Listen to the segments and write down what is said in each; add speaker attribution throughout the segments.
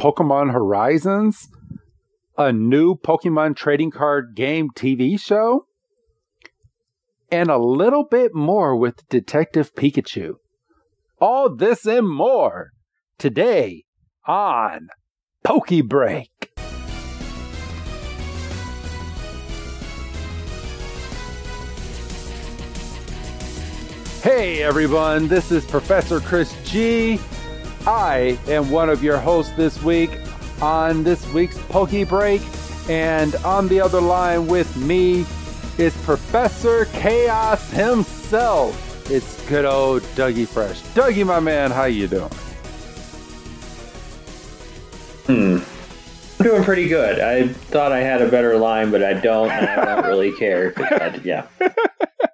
Speaker 1: Pokemon Horizons, a new Pokemon trading card game TV show, and a little bit more with Detective Pikachu. All this and more today on Poke Break. Hey everyone, this is Professor Chris G. I am one of your hosts this week on this week's Poke Break, and on the other line with me is Professor Chaos himself. It's good old Dougie Fresh. Dougie, my man, how you doing?
Speaker 2: Hmm. I'm doing pretty good. I thought I had a better line, but I don't, and I don't really care. I, yeah.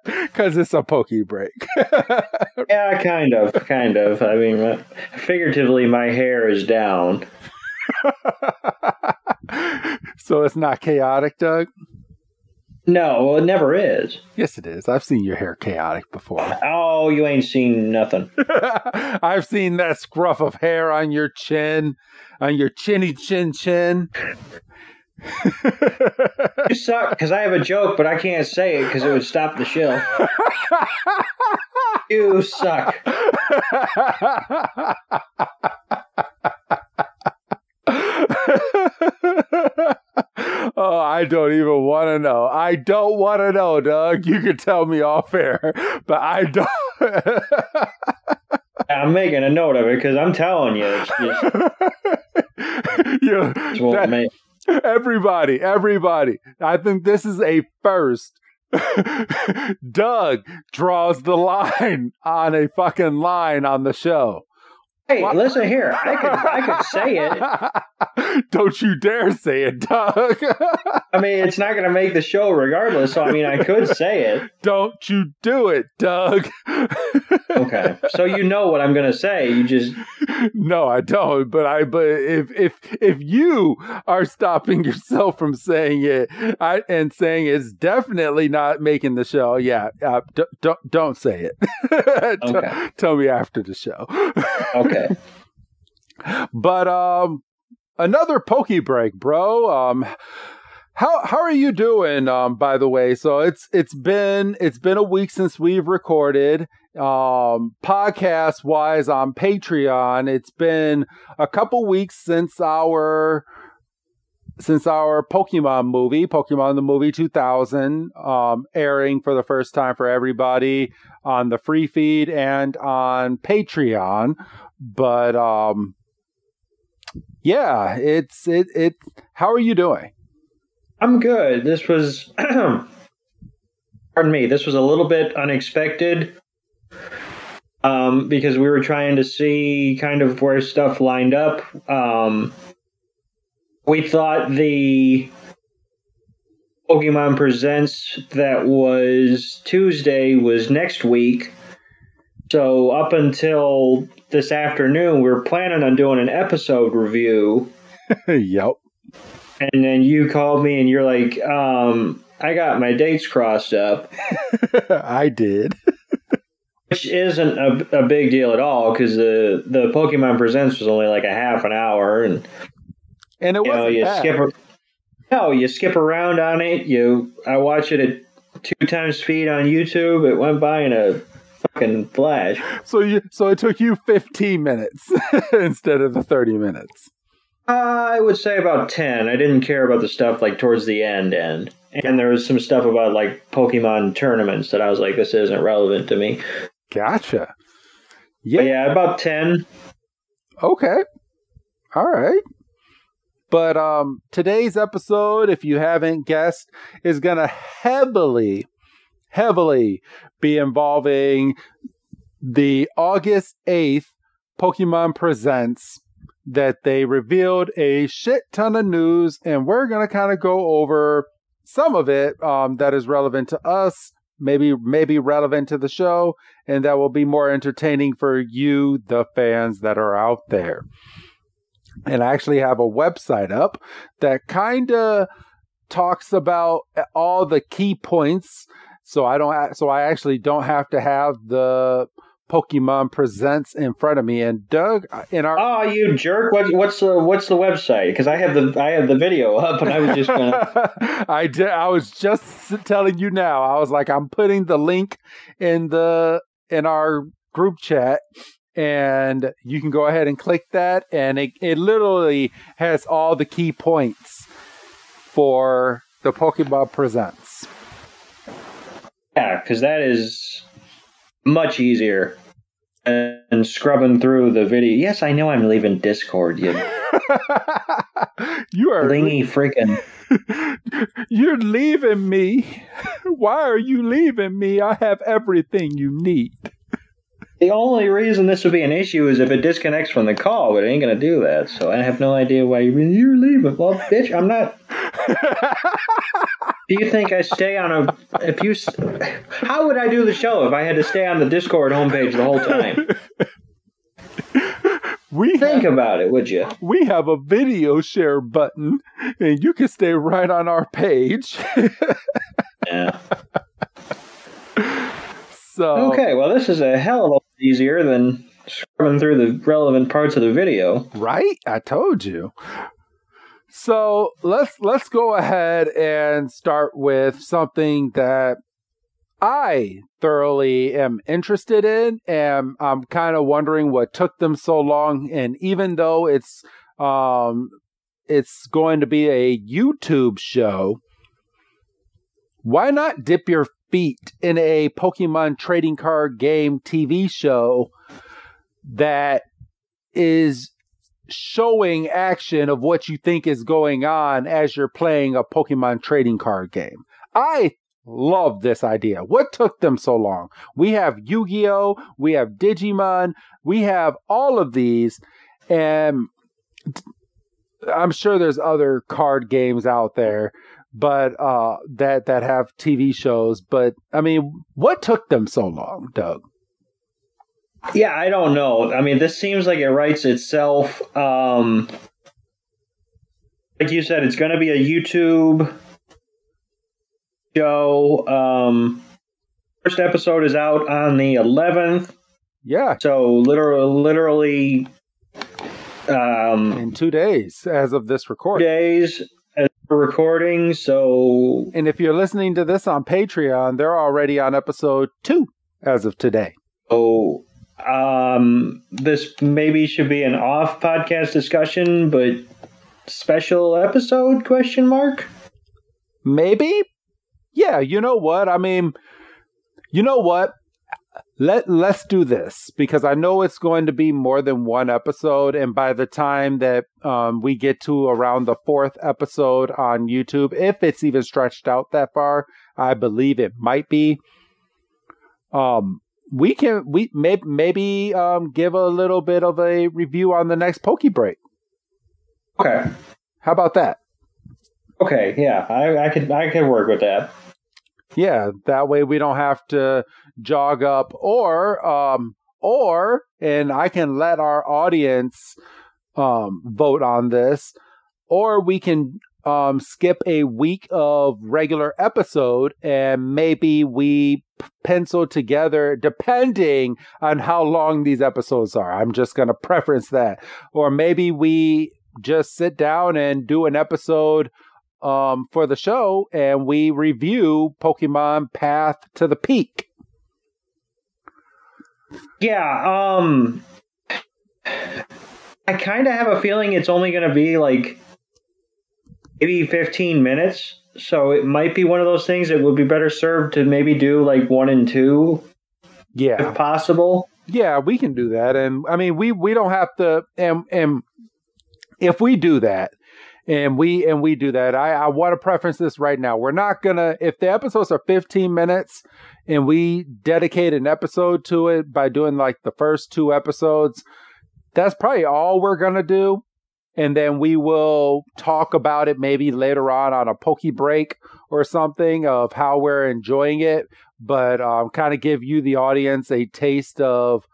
Speaker 1: Because it's a pokey Break.
Speaker 2: yeah, kind of. Kind of. I mean, uh, figuratively, my hair is down.
Speaker 1: so it's not chaotic, Doug?
Speaker 2: No, well, it never is.
Speaker 1: Yes, it is. I've seen your hair chaotic before.
Speaker 2: Oh, you ain't seen nothing.
Speaker 1: I've seen that scruff of hair on your chin, on your chinny chin chin.
Speaker 2: you suck because I have a joke, but I can't say it because it would stop the show. you suck.
Speaker 1: oh, I don't even want to know. I don't want to know, Doug. You can tell me off air, but I don't.
Speaker 2: I'm making a note of it because I'm telling you, it's just.
Speaker 1: that, everybody, everybody. I think this is a first. Doug draws the line on a fucking line on the show.
Speaker 2: Hey, what? listen here. I could I could say it.
Speaker 1: Don't you dare say it, Doug.
Speaker 2: I mean, it's not going to make the show regardless. So I mean, I could say it.
Speaker 1: Don't you do it, Doug.
Speaker 2: okay. So you know what I'm going to say. You just
Speaker 1: No, I don't. But I but if if if you are stopping yourself from saying it I, and saying it's definitely not making the show, yeah, uh, d- don't don't say it. okay. tell me after the show.
Speaker 2: okay.
Speaker 1: But um, another pokey Break, bro. Um, how how are you doing? Um, by the way, so it's it's been it's been a week since we've recorded. Um, podcast wise on Patreon, it's been a couple weeks since our since our Pokemon movie, Pokemon the Movie 2000, um, airing for the first time for everybody on the free feed and on Patreon. But um, yeah, it's it it. How are you doing?
Speaker 2: I'm good. This was, pardon me, this was a little bit unexpected. Um, because we were trying to see kind of where stuff lined up. Um, we thought the Pokemon Presents that was Tuesday was next week. So up until this afternoon, we are planning on doing an episode review.
Speaker 1: yep.
Speaker 2: And then you called me and you're like, um, I got my dates crossed up.
Speaker 1: I did.
Speaker 2: Which isn't a, a big deal at all because the, the Pokemon Presents was only like a half an hour. And,
Speaker 1: and it wasn't know,
Speaker 2: you
Speaker 1: bad.
Speaker 2: skip No, you skip around on it. You I watch it at two times speed on YouTube. It went by in a fucking flash.
Speaker 1: So you so it took you 15 minutes instead of the 30 minutes.
Speaker 2: Uh, I would say about 10. I didn't care about the stuff like towards the end end. And there was some stuff about like Pokemon tournaments that I was like this isn't relevant to me.
Speaker 1: Gotcha.
Speaker 2: Yeah. But yeah, about 10.
Speaker 1: Okay. All right. But um today's episode, if you haven't guessed, is going to heavily heavily be involving the August 8th Pokemon Presents that they revealed a shit ton of news, and we're going to kind of go over some of it um, that is relevant to us, maybe maybe relevant to the show, and that will be more entertaining for you, the fans that are out there. And I actually have a website up that kind of talks about all the key points so I don't. So I actually don't have to have the Pokemon Presents in front of me, and Doug uh, in our
Speaker 2: oh you jerk. What, what's the what's the website? Because I have the I have the video up and I was just gonna
Speaker 1: I did I was just telling you now. I was like I'm putting the link in the in our group chat. And you can go ahead and click that. And it, it literally has all the key points for the Pokemon Presents.
Speaker 2: Yeah, because that is much easier than scrubbing through the video. Yes, I know I'm leaving Discord. You,
Speaker 1: you are
Speaker 2: lingy freaking.
Speaker 1: You're leaving me. Why are you leaving me? I have everything you need.
Speaker 2: The only reason this would be an issue is if it disconnects from the call, but it ain't going to do that. So I have no idea why you, you're leaving. Well, bitch, I'm not. do you think I stay on a. If you. How would I do the show if I had to stay on the Discord homepage the whole time?
Speaker 1: We
Speaker 2: think
Speaker 1: have,
Speaker 2: about it, would you?
Speaker 1: We have a video share button, and you can stay right on our page.
Speaker 2: yeah.
Speaker 1: So
Speaker 2: okay, well, this is a hell of a lot easier than scrubbing through the relevant parts of the video.
Speaker 1: Right? I told you. So let's let's go ahead and start with something that I thoroughly am interested in, and I'm kind of wondering what took them so long. And even though it's um, it's going to be a YouTube show, why not dip your feet in a Pokemon trading card game TV show that is showing action of what you think is going on as you're playing a Pokemon trading card game. I love this idea. What took them so long? We have Yu Gi Oh!, we have Digimon, we have all of these, and I'm sure there's other card games out there but uh, that that have TV shows. But I mean, what took them so long, Doug?
Speaker 2: Yeah, I don't know. I mean, this seems like it writes itself. Um, like you said, it's going to be a YouTube show. Um, first episode is out on the 11th.
Speaker 1: Yeah.
Speaker 2: So literally, literally, um,
Speaker 1: in two days as of this recording.
Speaker 2: Days recording. So,
Speaker 1: and if you're listening to this on Patreon, they're already on episode two as of today.
Speaker 2: Oh, um, this maybe should be an off podcast discussion, but special episode? Question mark.
Speaker 1: Maybe. Yeah. You know what? I mean, you know what? Let let's do this because I know it's going to be more than one episode, and by the time that um, we get to around the fourth episode on YouTube, if it's even stretched out that far, I believe it might be. Um, we can we may, maybe um give a little bit of a review on the next Poke Break.
Speaker 2: Okay,
Speaker 1: how about that?
Speaker 2: Okay, yeah, I, I could I could work with that.
Speaker 1: Yeah, that way we don't have to jog up or um or and I can let our audience um vote on this or we can um skip a week of regular episode and maybe we pencil together depending on how long these episodes are. I'm just going to preference that. Or maybe we just sit down and do an episode um, for the show and we review Pokemon Path to the Peak.
Speaker 2: Yeah, um I kind of have a feeling it's only going to be like maybe 15 minutes. So it might be one of those things that would be better served to maybe do like one and two.
Speaker 1: Yeah.
Speaker 2: If possible.
Speaker 1: Yeah, we can do that. And I mean, we, we don't have to, and, and if we do that, and we and we do that. I, I want to preference this right now. We're not gonna if the episodes are 15 minutes and we dedicate an episode to it by doing like the first two episodes, that's probably all we're gonna do. And then we will talk about it maybe later on on a pokey break or something of how we're enjoying it, but um, kind of give you the audience a taste of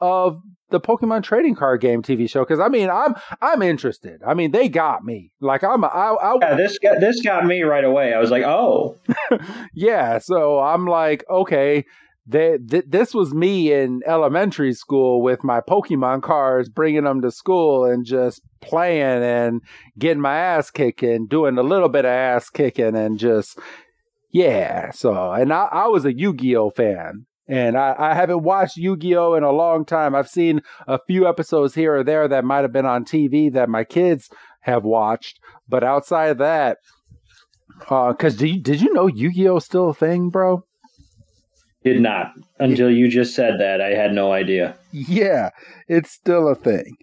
Speaker 1: of the Pokemon trading card game TV show because I mean I'm I'm interested. I mean they got me. Like I'm I, I
Speaker 2: yeah this got this got me right away. I was like oh
Speaker 1: yeah. So I'm like okay they th- this was me in elementary school with my Pokemon cards, bringing them to school and just playing and getting my ass kicking, doing a little bit of ass kicking, and just yeah. So, and I, I was a Yu Gi Oh fan. And I, I haven't watched Yu Gi Oh in a long time. I've seen a few episodes here or there that might have been on TV that my kids have watched. But outside of that, because uh, did you, did you know Yu Gi Oh still a thing, bro?
Speaker 2: Did not until you just said that. I had no idea.
Speaker 1: Yeah, it's still a thing.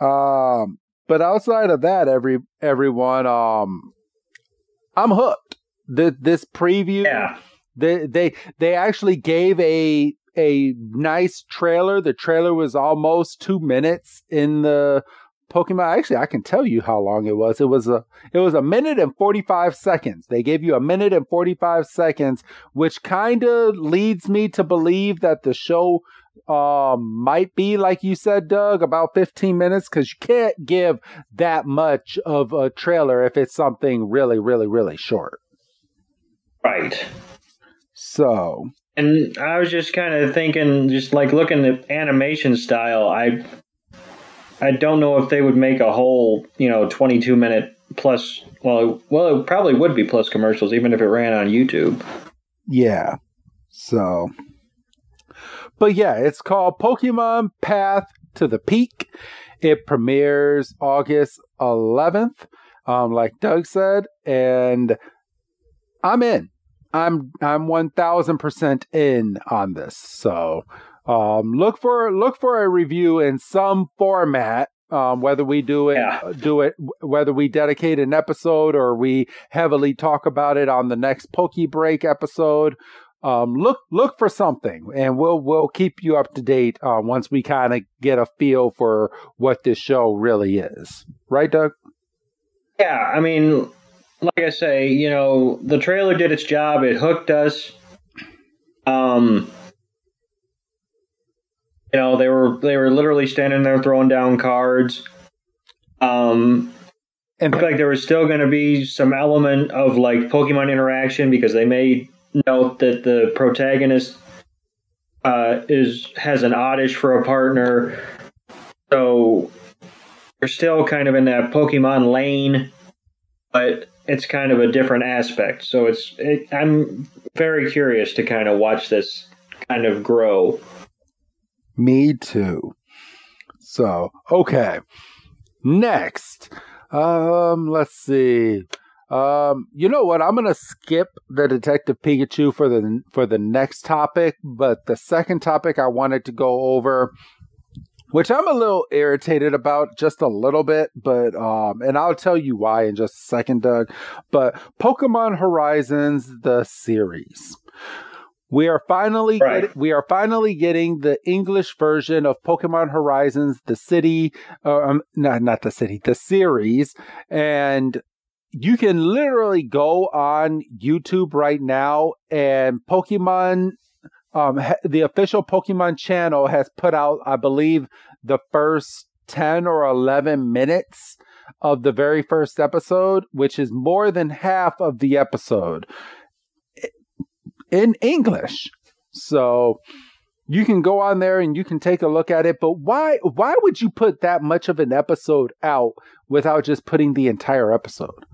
Speaker 1: Um, but outside of that, every everyone, um, I'm hooked. The, this preview,
Speaker 2: yeah.
Speaker 1: They they they actually gave a a nice trailer. The trailer was almost two minutes in the Pokemon. Actually, I can tell you how long it was. It was a it was a minute and forty five seconds. They gave you a minute and forty five seconds, which kind of leads me to believe that the show um might be like you said doug about 15 minutes because you can't give that much of a trailer if it's something really really really short
Speaker 2: right
Speaker 1: so
Speaker 2: and i was just kind of thinking just like looking at animation style i I don't know if they would make a whole, you know, 22 minute plus. Well, well, it probably would be plus commercials, even if it ran on YouTube.
Speaker 1: Yeah. So, but yeah, it's called Pokemon Path to the Peak. It premieres August 11th, um, like Doug said, and I'm in. I'm I'm 1000% in on this. So, um, look for look for a review in some format. Um, whether we do it, yeah. do it, whether we dedicate an episode or we heavily talk about it on the next Pokey Break episode. Um, look look for something, and we'll we'll keep you up to date uh, once we kind of get a feel for what this show really is. Right, Doug?
Speaker 2: Yeah, I mean, like I say, you know, the trailer did its job. It hooked us. Um, you know, they were they were literally standing there throwing down cards. Um, and looked like there was still going to be some element of like Pokemon interaction because they made note that the protagonist uh, is has an oddish for a partner, so you're still kind of in that Pokemon lane, but it's kind of a different aspect. So it's it, I'm very curious to kind of watch this kind of grow.
Speaker 1: Me too. So, okay. Next. Um, let's see. Um, you know what? I'm gonna skip the Detective Pikachu for the for the next topic, but the second topic I wanted to go over, which I'm a little irritated about, just a little bit, but um, and I'll tell you why in just a second, Doug. But Pokemon Horizons the series. We are finally right. get, we are finally getting the English version of Pokemon Horizons, the city, uh, um, not not the city, the series, and you can literally go on YouTube right now and Pokemon. Um, the official Pokemon channel has put out, I believe, the first ten or eleven minutes of the very first episode, which is more than half of the episode in English. So you can go on there and you can take a look at it. But why why would you put that much of an episode out without just putting the entire episode?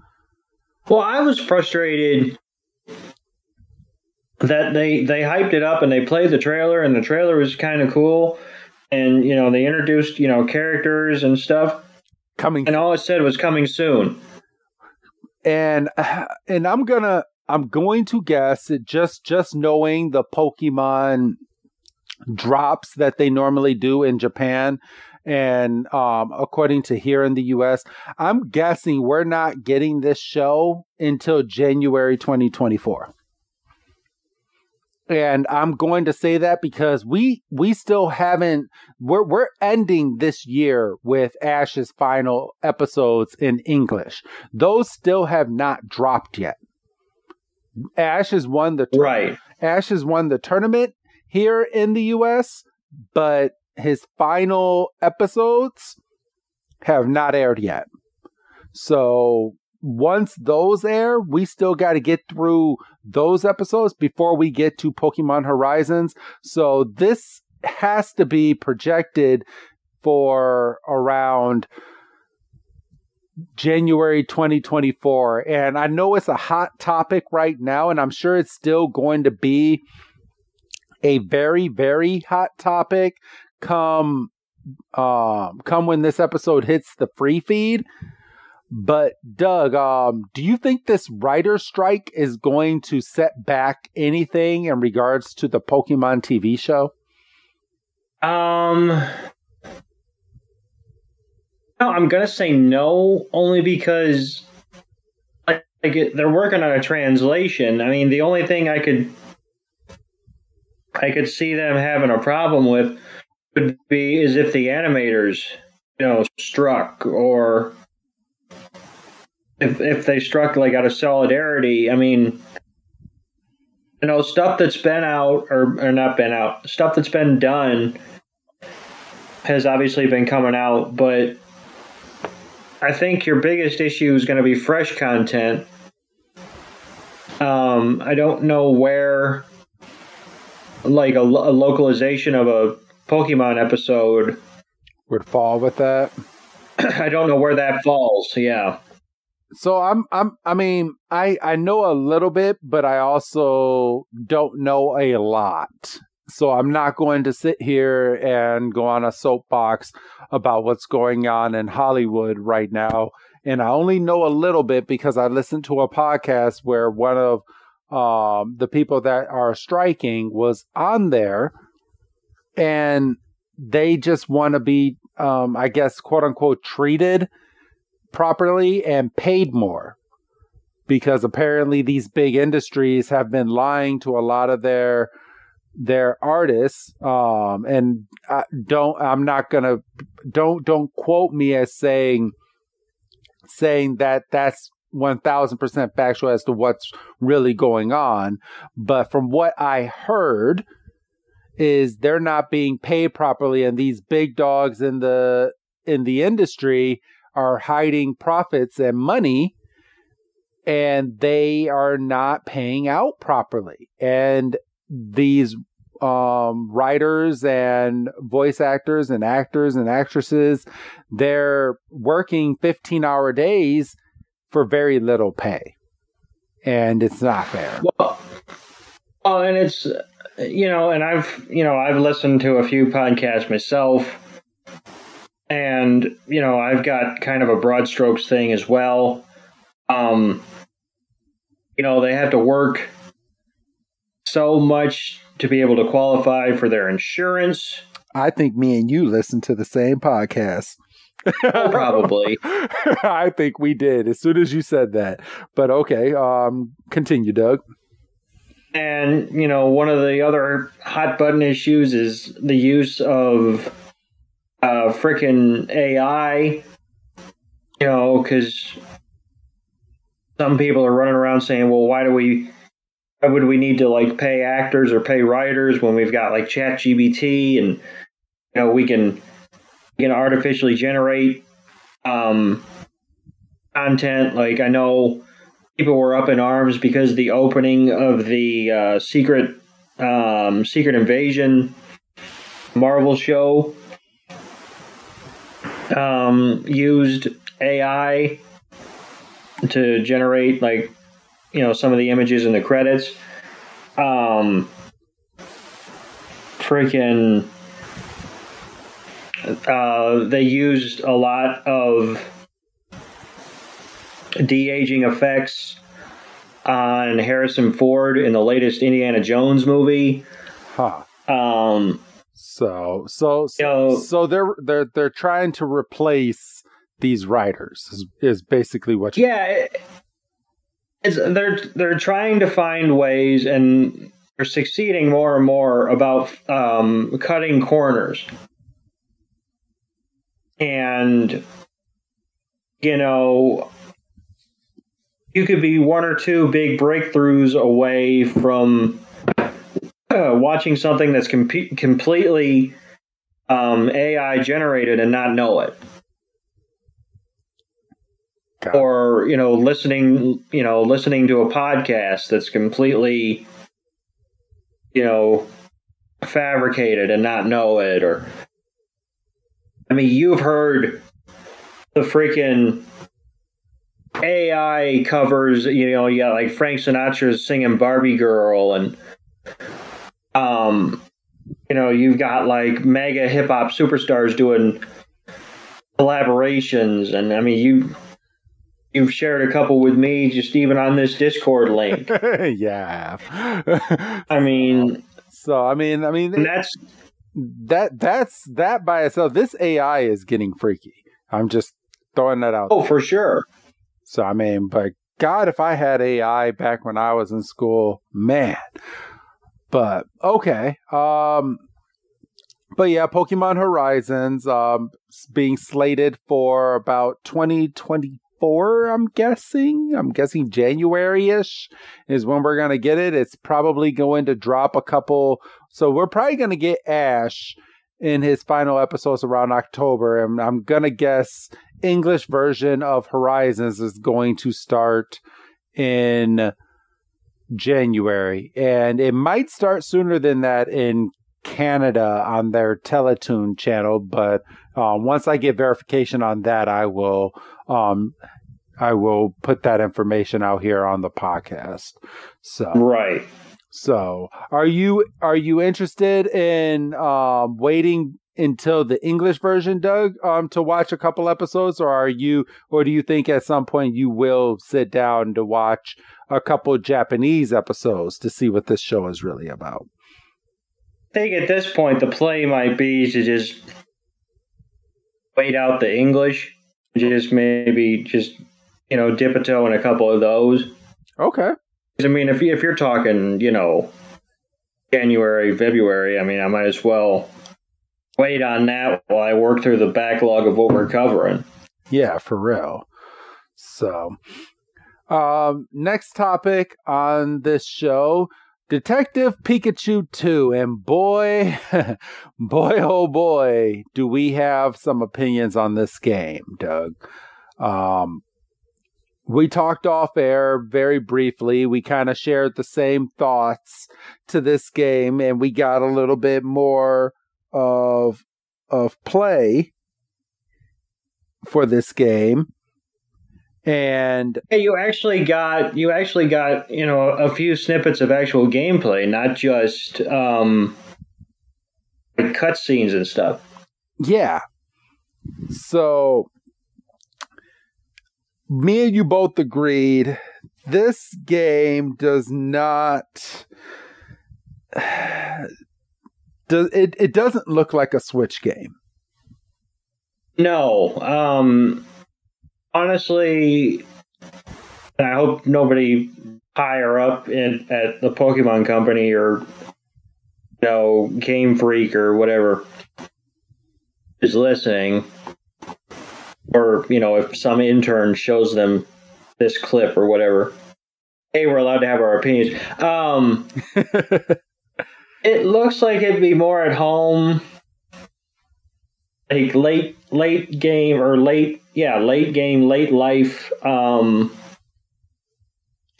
Speaker 2: Well, I was frustrated that they they hyped it up and they played the trailer and the trailer was kind of cool. And you know they introduced you know characters and stuff.
Speaker 1: Coming
Speaker 2: and all it said was coming soon.
Speaker 1: And and i'm gonna I'm going to guess it just just knowing the Pokemon drops that they normally do in Japan and um, according to here in the US, I'm guessing we're not getting this show until January 2024. And I'm going to say that because we we still haven't we're we're ending this year with Ash's final episodes in English. Those still have not dropped yet. Ash has won the
Speaker 2: right.
Speaker 1: Ash has won the tournament here in the U.S., but his final episodes have not aired yet. So once those air, we still got to get through those episodes before we get to Pokemon Horizons. So this has to be projected for around January 2024. And I know it's a hot topic right now, and I'm sure it's still going to be a very, very hot topic come um come when this episode hits the free feed. But Doug, um, do you think this writer strike is going to set back anything in regards to the Pokemon TV show?
Speaker 2: Um, no, I'm gonna say no, only because like, they're working on a translation. I mean, the only thing I could I could see them having a problem with would be is if the animators, you know, struck or if if they struck like out of solidarity. I mean, you know, stuff that's been out or or not been out, stuff that's been done has obviously been coming out, but I think your biggest issue is going to be fresh content. Um, I don't know where, like a, a localization of a Pokemon episode
Speaker 1: would fall with that.
Speaker 2: I don't know where that falls. Yeah.
Speaker 1: So I'm I'm I mean, I I know a little bit, but I also don't know a lot. So I'm not going to sit here and go on a soapbox about what's going on in Hollywood right now. And I only know a little bit because I listened to a podcast where one of um, the people that are striking was on there and they just want to be, um, I guess, quote unquote, treated properly and paid more. Because apparently these big industries have been lying to a lot of their their artists um and I don't i'm not gonna don't don't quote me as saying saying that that's 1000% factual as to what's really going on. But from what i heard is they're not being paid properly and these big dogs in the in the industry are hiding profits and money and they are not paying out properly. And these um, writers and voice actors and actors and actresses they're working 15 hour days for very little pay. And it's not fair.
Speaker 2: Well, well and it's you know and i've you know i've listened to a few podcasts myself and you know i've got kind of a broad strokes thing as well um you know they have to work so much to be able to qualify for their insurance.
Speaker 1: I think me and you listened to the same podcast.
Speaker 2: Oh, probably.
Speaker 1: I think we did as soon as you said that. But okay, um, continue, Doug.
Speaker 2: And you know, one of the other hot button issues is the use of uh, freaking AI. You know, because some people are running around saying, "Well, why do we why would we need to like pay actors or pay writers when we've got like chat GPT and you know we can we can artificially generate um content like i know people were up in arms because the opening of the uh, secret um secret invasion marvel show um used ai to generate like you know some of the images in the credits. Um, freaking, uh, they used a lot of de aging effects on Harrison Ford in the latest Indiana Jones movie.
Speaker 1: Huh.
Speaker 2: Um.
Speaker 1: So so so, so they're they're they're trying to replace these writers is, is basically what.
Speaker 2: You- Yeah. It, it's, they're they're trying to find ways and they're succeeding more and more about um, cutting corners. And you know, you could be one or two big breakthroughs away from watching something that's com- completely um, AI generated and not know it. God. or you know listening you know listening to a podcast that's completely you know fabricated and not know it or I mean you've heard the freaking AI covers, you know, you got like Frank Sinatra singing Barbie Girl and um you know, you've got like mega hip hop superstars doing collaborations and I mean you you've shared a couple with me just even on this Discord link.
Speaker 1: yeah.
Speaker 2: I mean
Speaker 1: so I mean I mean
Speaker 2: that's
Speaker 1: that that's that by itself this AI is getting freaky. I'm just throwing that out.
Speaker 2: Oh, there. for sure.
Speaker 1: So I mean, but God, if I had AI back when I was in school, man. But okay. Um but yeah, Pokemon Horizons um being slated for about 2024, I'm guessing. I'm guessing January-ish is when we're going to get it. It's probably going to drop a couple so we're probably going to get Ash in his final episodes around October and I'm going to guess English version of Horizons is going to start in January, and it might start sooner than that in Canada on their Teletoon channel. But um, once I get verification on that, I will um, I will put that information out here on the podcast. So
Speaker 2: right.
Speaker 1: So, are you are you interested in um, waiting until the English version, Doug, um, to watch a couple episodes, or are you, or do you think at some point you will sit down to watch a couple Japanese episodes to see what this show is really about?
Speaker 2: I think at this point the play might be to just wait out the English, just maybe just you know dip a toe in a couple of those.
Speaker 1: Okay.
Speaker 2: I mean, if if you're talking, you know, January, February, I mean, I might as well wait on that while I work through the backlog of what we're covering.
Speaker 1: Yeah, for real. So, um, next topic on this show Detective Pikachu 2. And boy, boy, oh boy, do we have some opinions on this game, Doug. Um, we talked off air very briefly. We kind of shared the same thoughts to this game, and we got a little bit more of of play for this game. And
Speaker 2: hey, you actually got you actually got you know a few snippets of actual gameplay not just um like cutscenes and stuff.
Speaker 1: Yeah. So me and you both agreed this game does not does it, it doesn't look like a Switch game.
Speaker 2: No. Um honestly I hope nobody higher up in at the Pokemon company or you know, Game Freak or whatever is listening. Or, you know, if some intern shows them this clip or whatever. Hey, we're allowed to have our opinions. Um It looks like it'd be more at home, like late late game or late yeah late game late life. Um,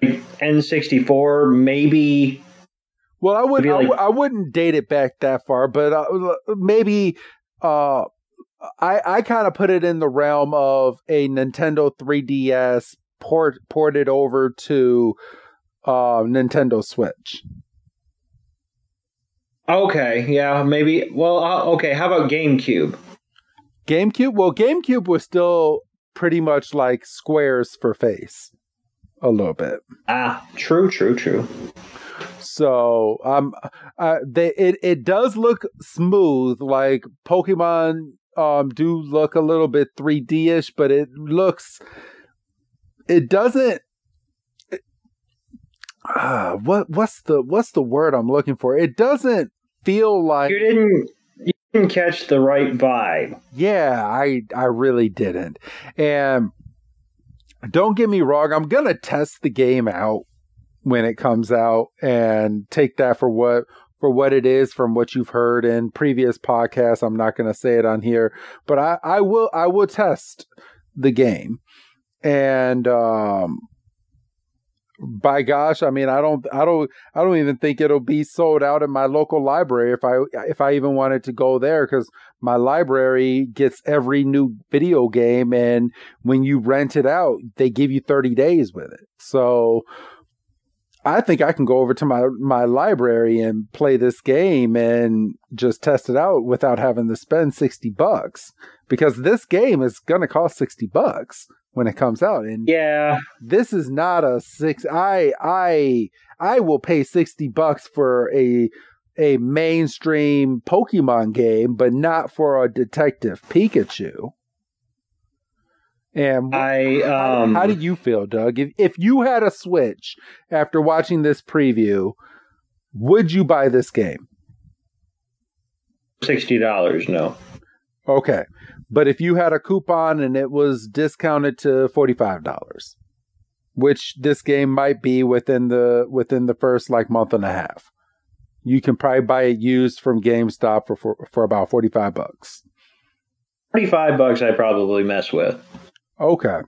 Speaker 2: N64 maybe.
Speaker 1: Well, I would like, I, I, wouldn't date it back that far, but uh, maybe uh, I I kind of put it in the realm of a Nintendo 3DS port ported over to uh, Nintendo Switch.
Speaker 2: Okay, yeah, maybe. Well, uh, okay. How about GameCube?
Speaker 1: GameCube. Well, GameCube was still pretty much like squares for face, a little bit.
Speaker 2: Ah, true, true, true.
Speaker 1: So, um, uh, they it it does look smooth. Like Pokemon, um, do look a little bit 3D ish, but it looks. It doesn't uh, what what's the what's the word I'm looking for? It doesn't feel like
Speaker 2: you didn't you didn't catch the right vibe.
Speaker 1: Yeah, I I really didn't. And don't get me wrong, I'm gonna test the game out when it comes out and take that for what for what it is from what you've heard in previous podcasts. I'm not gonna say it on here, but I, I will I will test the game and um, by gosh, I mean I don't I don't I don't even think it'll be sold out in my local library if I if I even wanted to go there cuz my library gets every new video game and when you rent it out they give you 30 days with it. So I think I can go over to my my library and play this game and just test it out without having to spend 60 bucks because this game is going to cost 60 bucks when it comes out. And
Speaker 2: yeah.
Speaker 1: this is not a six i i i will pay 60 bucks for a a mainstream pokemon game but not for a detective pikachu. And
Speaker 2: i
Speaker 1: um how, how do you feel doug? If, if you had a switch after watching this preview would you buy this game?
Speaker 2: $60 no.
Speaker 1: Okay but if you had a coupon and it was discounted to $45, which this game might be within the within the first like month and a half. You can probably buy it used from GameStop for for, for about 45 bucks.
Speaker 2: 45 bucks I probably mess with.
Speaker 1: Okay.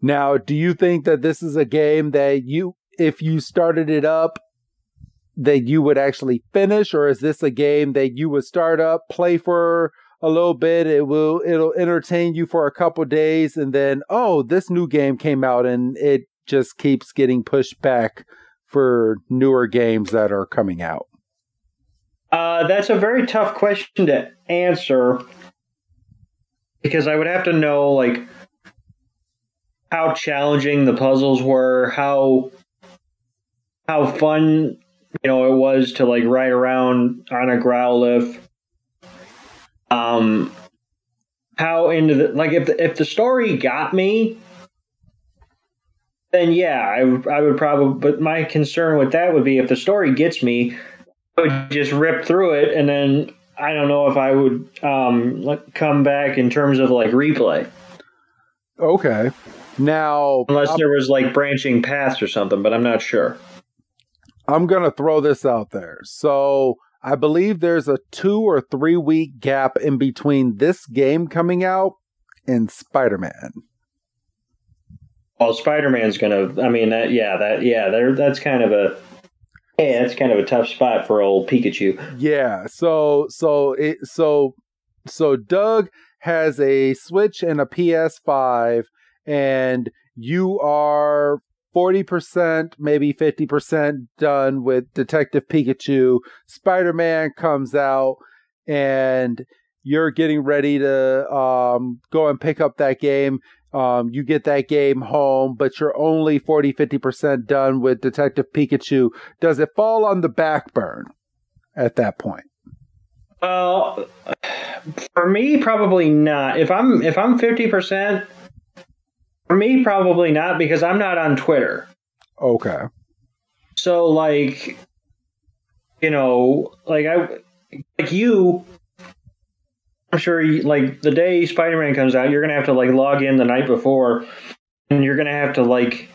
Speaker 1: Now, do you think that this is a game that you if you started it up that you would actually finish or is this a game that you would start up, play for a little bit. It will it'll entertain you for a couple days, and then oh, this new game came out, and it just keeps getting pushed back for newer games that are coming out.
Speaker 2: Uh, that's a very tough question to answer because I would have to know like how challenging the puzzles were, how how fun you know it was to like ride around on a Growlithe um how into the like if the, if the story got me then yeah I, I would probably but my concern with that would be if the story gets me i would just rip through it and then i don't know if i would um come back in terms of like replay.
Speaker 1: Okay. Now
Speaker 2: unless there was like branching paths or something but i'm not sure.
Speaker 1: I'm gonna throw this out there. So I believe there's a two or three week gap in between this game coming out and Spider Man.
Speaker 2: Well, Spider Man's gonna. I mean, that yeah, that yeah, there. That's kind of a. Yeah, that's kind of a tough spot for old Pikachu.
Speaker 1: Yeah. So so it so so Doug has a Switch and a PS5, and you are 40%, maybe 50% done with Detective Pikachu. Spider Man comes out and you're getting ready to um, go and pick up that game. Um, you get that game home, but you're only 40, 50% done with Detective Pikachu. Does it fall on the back burn at that point?
Speaker 2: Well, for me, probably not. If I'm if I'm 50%, for me, probably not because I'm not on Twitter.
Speaker 1: Okay.
Speaker 2: So, like, you know, like I, like you, I'm sure, you, like the day Spider-Man comes out, you're gonna have to like log in the night before, and you're gonna have to like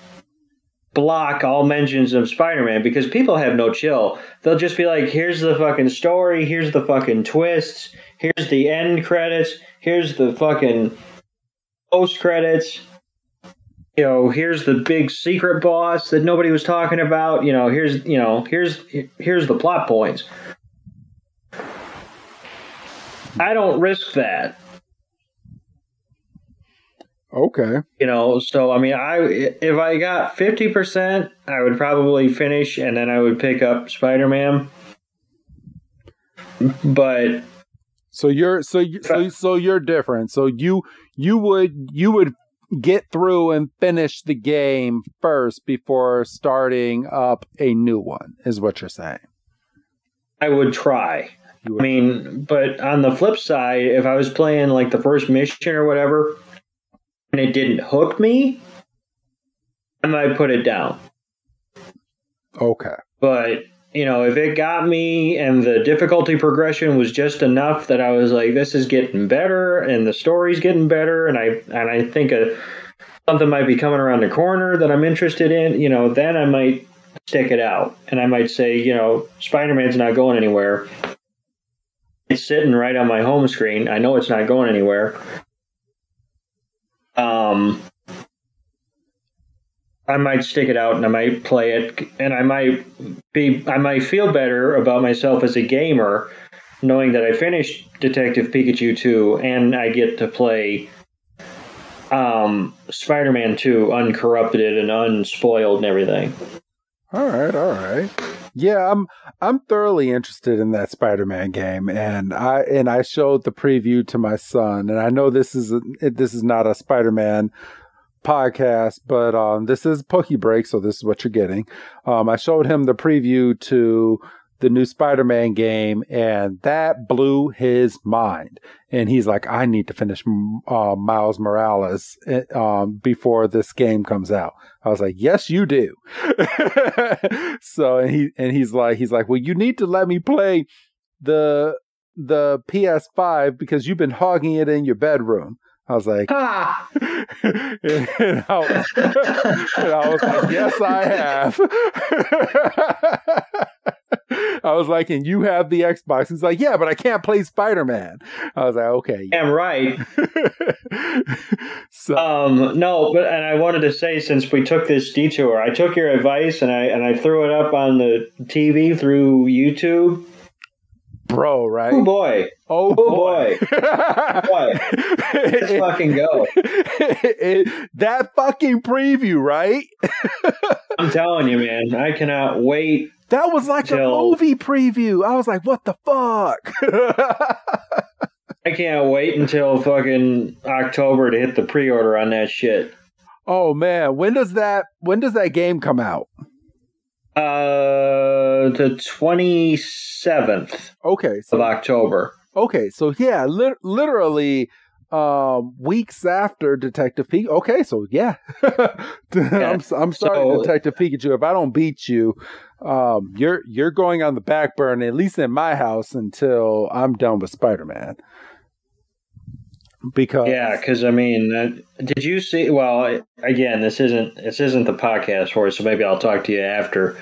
Speaker 2: block all mentions of Spider-Man because people have no chill. They'll just be like, "Here's the fucking story. Here's the fucking twists. Here's the end credits. Here's the fucking post credits." You know, here's the big secret boss that nobody was talking about. You know, here's you know, here's here's the plot points. I don't risk that.
Speaker 1: Okay.
Speaker 2: You know, so I mean, I if I got fifty percent, I would probably finish, and then I would pick up Spider Man. But
Speaker 1: so you're so you, so so you're different. So you you would you would get through and finish the game first before starting up a new one, is what you're saying.
Speaker 2: I would try. Would. I mean, but on the flip side, if I was playing like the first mission or whatever, and it didn't hook me, I might put it down.
Speaker 1: Okay.
Speaker 2: But you know, if it got me and the difficulty progression was just enough that I was like, this is getting better and the story's getting better, and I and I think a, something might be coming around the corner that I'm interested in, you know, then I might stick it out and I might say, you know, Spider Man's not going anywhere. It's sitting right on my home screen. I know it's not going anywhere. um, I might stick it out and I might play it, and I might be I might feel better about myself as a gamer, knowing that I finished Detective Pikachu two and I get to play um, Spider Man two uncorrupted and unspoiled and everything.
Speaker 1: All right, all right. Yeah, I'm I'm thoroughly interested in that Spider-Man game, and I and I showed the preview to my son, and I know this is a, this is not a Spider-Man podcast, but um, this is PokeBreak, so this is what you're getting. Um, I showed him the preview to the new Spider-Man game, and that blew his mind. And he's like, "I need to finish uh, Miles Morales eh, um, before this game comes out." I was like, "Yes, you do." so and he and he's like, he's like, "Well, you need to let me play the the PS5 because you've been hogging it in your bedroom." I was like, ah. and, I was, and I was like, yes, I have. I was like, and you have the Xbox. He's like, yeah, but I can't play Spider Man. I was like, okay.
Speaker 2: I'm right. so, um, no, but and I wanted to say since we took this detour, I took your advice and I and I threw it up on the TV through YouTube
Speaker 1: bro, right?
Speaker 2: Oh boy.
Speaker 1: Oh, oh boy. boy.
Speaker 2: boy. Let's fucking go.
Speaker 1: that fucking preview, right?
Speaker 2: I'm telling you, man. I cannot wait.
Speaker 1: That was like till... a movie preview. I was like, what the fuck?
Speaker 2: I can't wait until fucking October to hit the pre-order on that shit.
Speaker 1: Oh man, when does that when does that game come out?
Speaker 2: Uh, the twenty seventh.
Speaker 1: Okay,
Speaker 2: so, of October.
Speaker 1: Okay, so yeah, li- literally um weeks after Detective Pikachu. Okay, so yeah, I'm I'm sorry, so, Detective Pikachu. If I don't beat you, um, you're you're going on the back burner at least in my house until I'm done with Spider Man because
Speaker 2: yeah because i mean uh, did you see well again this isn't this isn't the podcast for it so maybe i'll talk to you after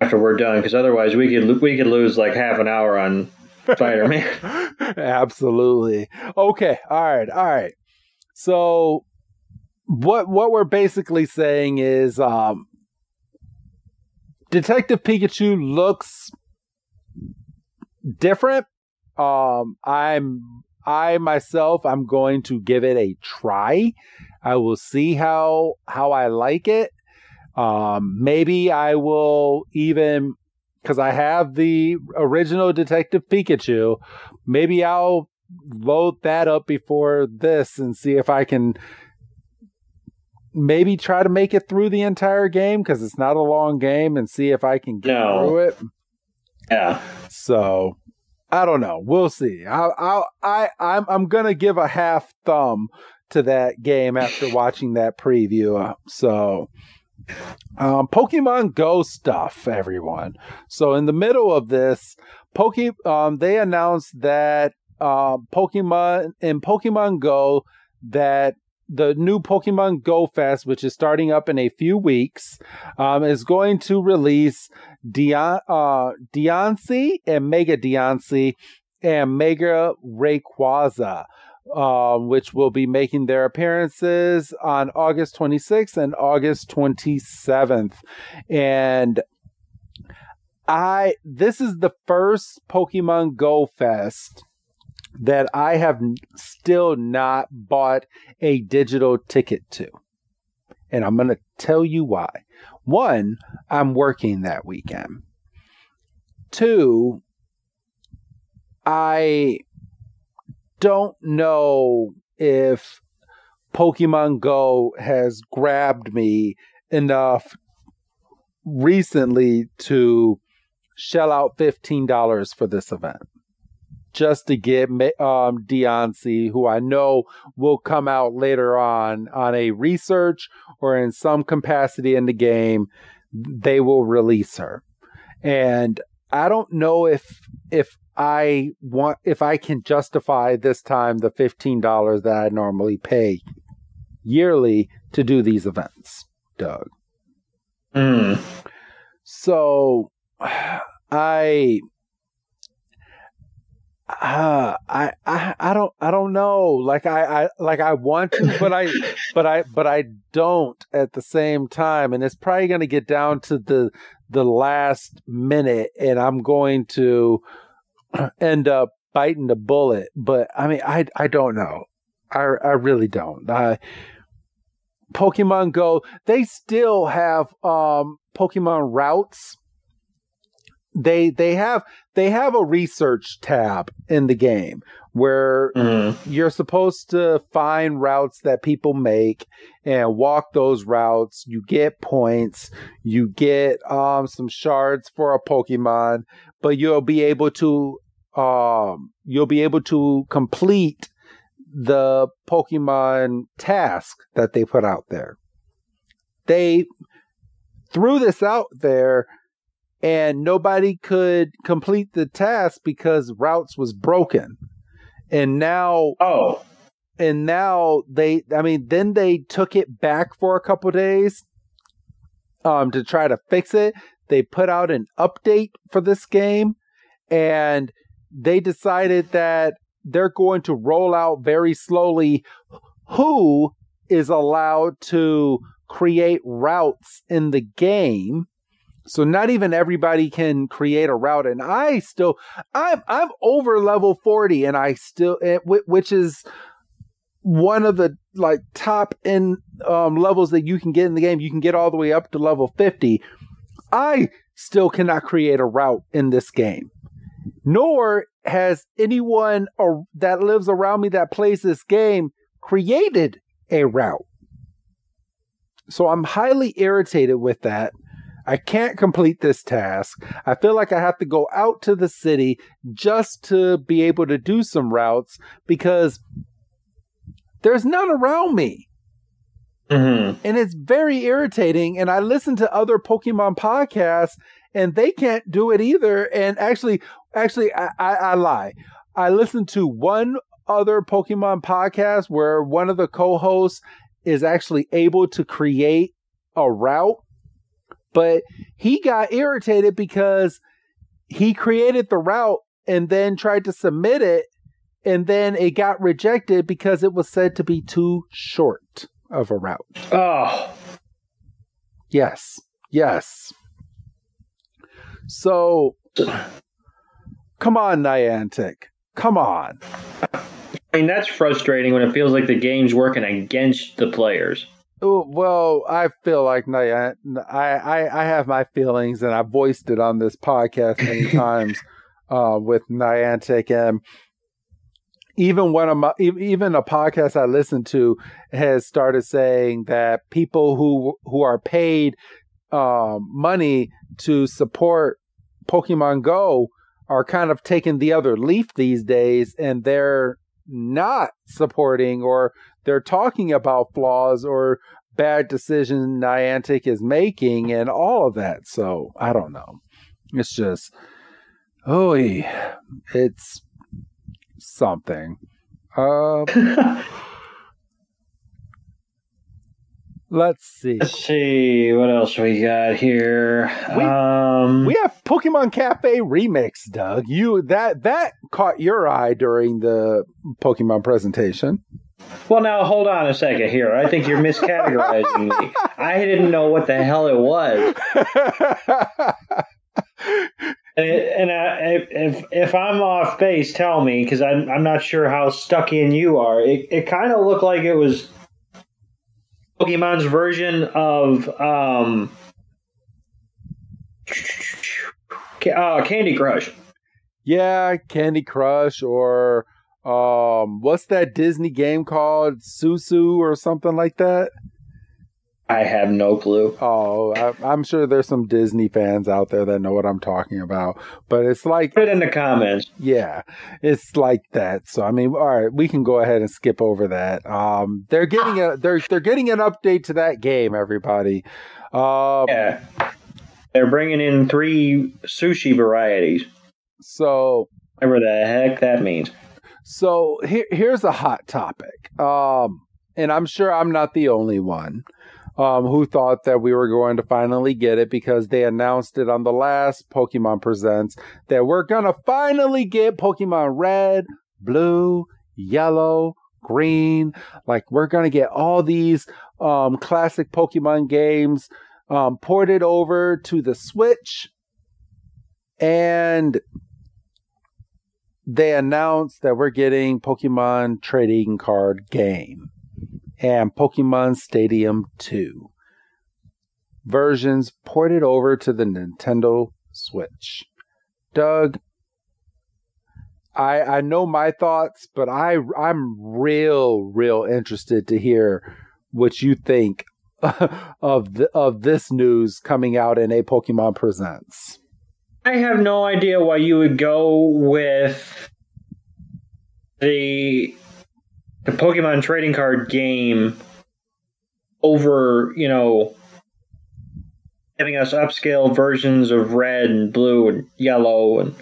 Speaker 2: after we're done because otherwise we could we could lose like half an hour on spider-man.
Speaker 1: Absolutely. Okay all right all right. So what what we're basically saying is um detective pikachu looks different. Um i'm I myself, I'm going to give it a try. I will see how how I like it. Um, maybe I will even because I have the original Detective Pikachu. Maybe I'll load that up before this and see if I can maybe try to make it through the entire game because it's not a long game and see if I can get no. through it.
Speaker 2: Yeah.
Speaker 1: So I don't know. We'll see. I I I I'm I'm gonna give a half thumb to that game after watching that preview. So, um, Pokemon Go stuff, everyone. So in the middle of this, Poke um they announced that uh, Pokemon in Pokemon Go that the new Pokemon Go Fest, which is starting up in a few weeks, um, is going to release Dion, uh, Diancie and Mega Diancie and Mega Rayquaza. Uh, which will be making their appearances on August 26th and August 27th. And I this is the first Pokemon Go Fest that I have still not bought a digital ticket to. And I'm going to tell you why. One, I'm working that weekend. Two, I don't know if Pokemon Go has grabbed me enough recently to shell out $15 for this event just to get um, Diancie, who I know will come out later on on a research or in some capacity in the game. They will release her, and I don't know if if I want if I can justify this time the fifteen dollars that I normally pay yearly to do these events, Doug.
Speaker 2: Mm.
Speaker 1: So I uh, I, I I don't I don't know. Like I, I like I want to, but I but I but I don't at the same time. And it's probably going to get down to the the last minute, and I'm going to end up biting the bullet. But I mean, I I don't know. I I really don't. I Pokemon Go, they still have um Pokemon routes they they have they have a research tab in the game where mm-hmm. you're supposed to find routes that people make and walk those routes. You get points. You get um some shards for a pokemon but you'll be able to um you'll be able to complete the pokemon task that they put out there. They threw this out there and nobody could complete the task because routes was broken. And now
Speaker 2: oh
Speaker 1: and now they I mean then they took it back for a couple days um to try to fix it. They put out an update for this game and they decided that they're going to roll out very slowly who is allowed to create routes in the game so not even everybody can create a route, and I still, I'm I'm over level forty, and I still, eh, which is one of the like top in um, levels that you can get in the game. You can get all the way up to level fifty. I still cannot create a route in this game, nor has anyone or, that lives around me that plays this game created a route. So I'm highly irritated with that. I can't complete this task. I feel like I have to go out to the city just to be able to do some routes because there's none around me. Mm-hmm. And it's very irritating. And I listen to other Pokemon podcasts and they can't do it either. And actually, actually, I, I, I lie. I listened to one other Pokemon podcast where one of the co hosts is actually able to create a route but he got irritated because he created the route and then tried to submit it and then it got rejected because it was said to be too short of a route.
Speaker 2: Oh.
Speaker 1: Yes. Yes. So come on, Niantic. Come on.
Speaker 2: I mean, that's frustrating when it feels like the game's working against the players.
Speaker 1: Well, I feel like I, I I have my feelings, and I've voiced it on this podcast many times uh, with Niantic, and even one of my even a podcast I listen to has started saying that people who who are paid um, money to support Pokemon Go are kind of taking the other leaf these days, and they're not supporting or they're talking about flaws or bad decisions Niantic is making and all of that. So I don't know. It's just, oh, it's something. Uh, let's see.
Speaker 2: Let's see what else we got here.
Speaker 1: We, um, we have Pokemon Cafe Remix, Doug. You that that caught your eye during the Pokemon presentation.
Speaker 2: Well, now hold on a second here. I think you're miscategorizing me. I didn't know what the hell it was. and, it, and I, if if I'm off base, tell me because I'm I'm not sure how stuck in you are. It it kind of looked like it was Pokemon's version of um, uh, Candy Crush.
Speaker 1: Yeah, Candy Crush or um what's that Disney game called? Susu or something like that?
Speaker 2: I have no clue.
Speaker 1: Oh, I, am sure there's some Disney fans out there that know what I'm talking about. But it's like
Speaker 2: put it in the comments.
Speaker 1: Yeah, it's like that. So I mean, all right, we can go ahead and skip over that. Um, they're getting a they're they're getting an update to that game. Everybody. Um,
Speaker 2: yeah, they're bringing in three sushi varieties.
Speaker 1: So
Speaker 2: whatever the heck that means.
Speaker 1: So here, here's a hot topic, um, and I'm sure I'm not the only one. um, who thought that we were going to finally get it because they announced it on the last Pokemon Presents that we're going to finally get Pokemon Red, Blue, Yellow, Green. Like, we're going to get all these um, classic Pokemon games um, ported over to the Switch. And they announced that we're getting Pokemon trading card game and Pokemon Stadium 2 versions ported over to the Nintendo Switch. Doug, I I know my thoughts, but I I'm real real interested to hear what you think of the, of this news coming out in a Pokemon Presents.
Speaker 2: I have no idea why you would go with the the Pokemon trading card game over, you know, giving us upscale versions of red and blue and yellow and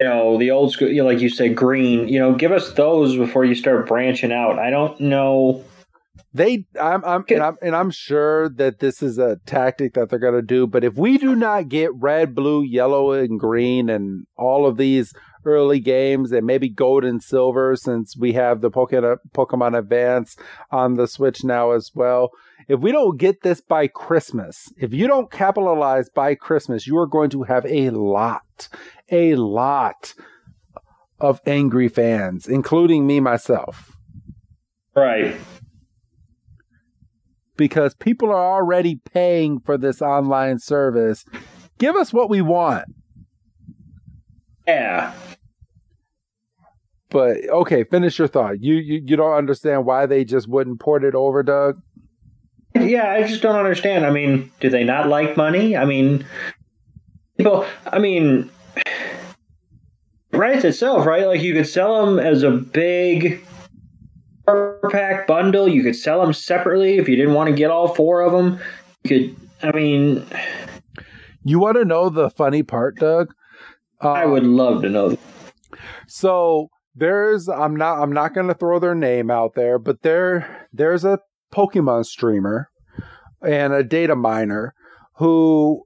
Speaker 2: you know the old school, you know, like you said, green. You know, give us those before you start branching out. I don't know.
Speaker 1: They, I'm, I'm, and I'm, and I'm sure that this is a tactic that they're going to do. But if we do not get red, blue, yellow, and green, and all of these early games, and maybe gold and silver, since we have the Pokemon Pokemon Advance on the Switch now as well. If we don't get this by Christmas, if you don't capitalize by Christmas, you are going to have a lot, a lot of angry fans, including me myself.
Speaker 2: Right
Speaker 1: because people are already paying for this online service. Give us what we want.
Speaker 2: Yeah.
Speaker 1: But okay, finish your thought. You you, you don't understand why they just wouldn't port it over, Doug?
Speaker 2: Yeah, I just don't understand. I mean, do they not like money? I mean, people. I mean, rights itself, right? Like you could sell them as a big pack bundle. You could sell them separately if you didn't want to get all four of them. You could, I mean,
Speaker 1: you want to know the funny part, Doug?
Speaker 2: Um, I would love to know.
Speaker 1: So there's, I'm not, I'm not going to throw their name out there, but there, there's a Pokemon streamer and a data miner who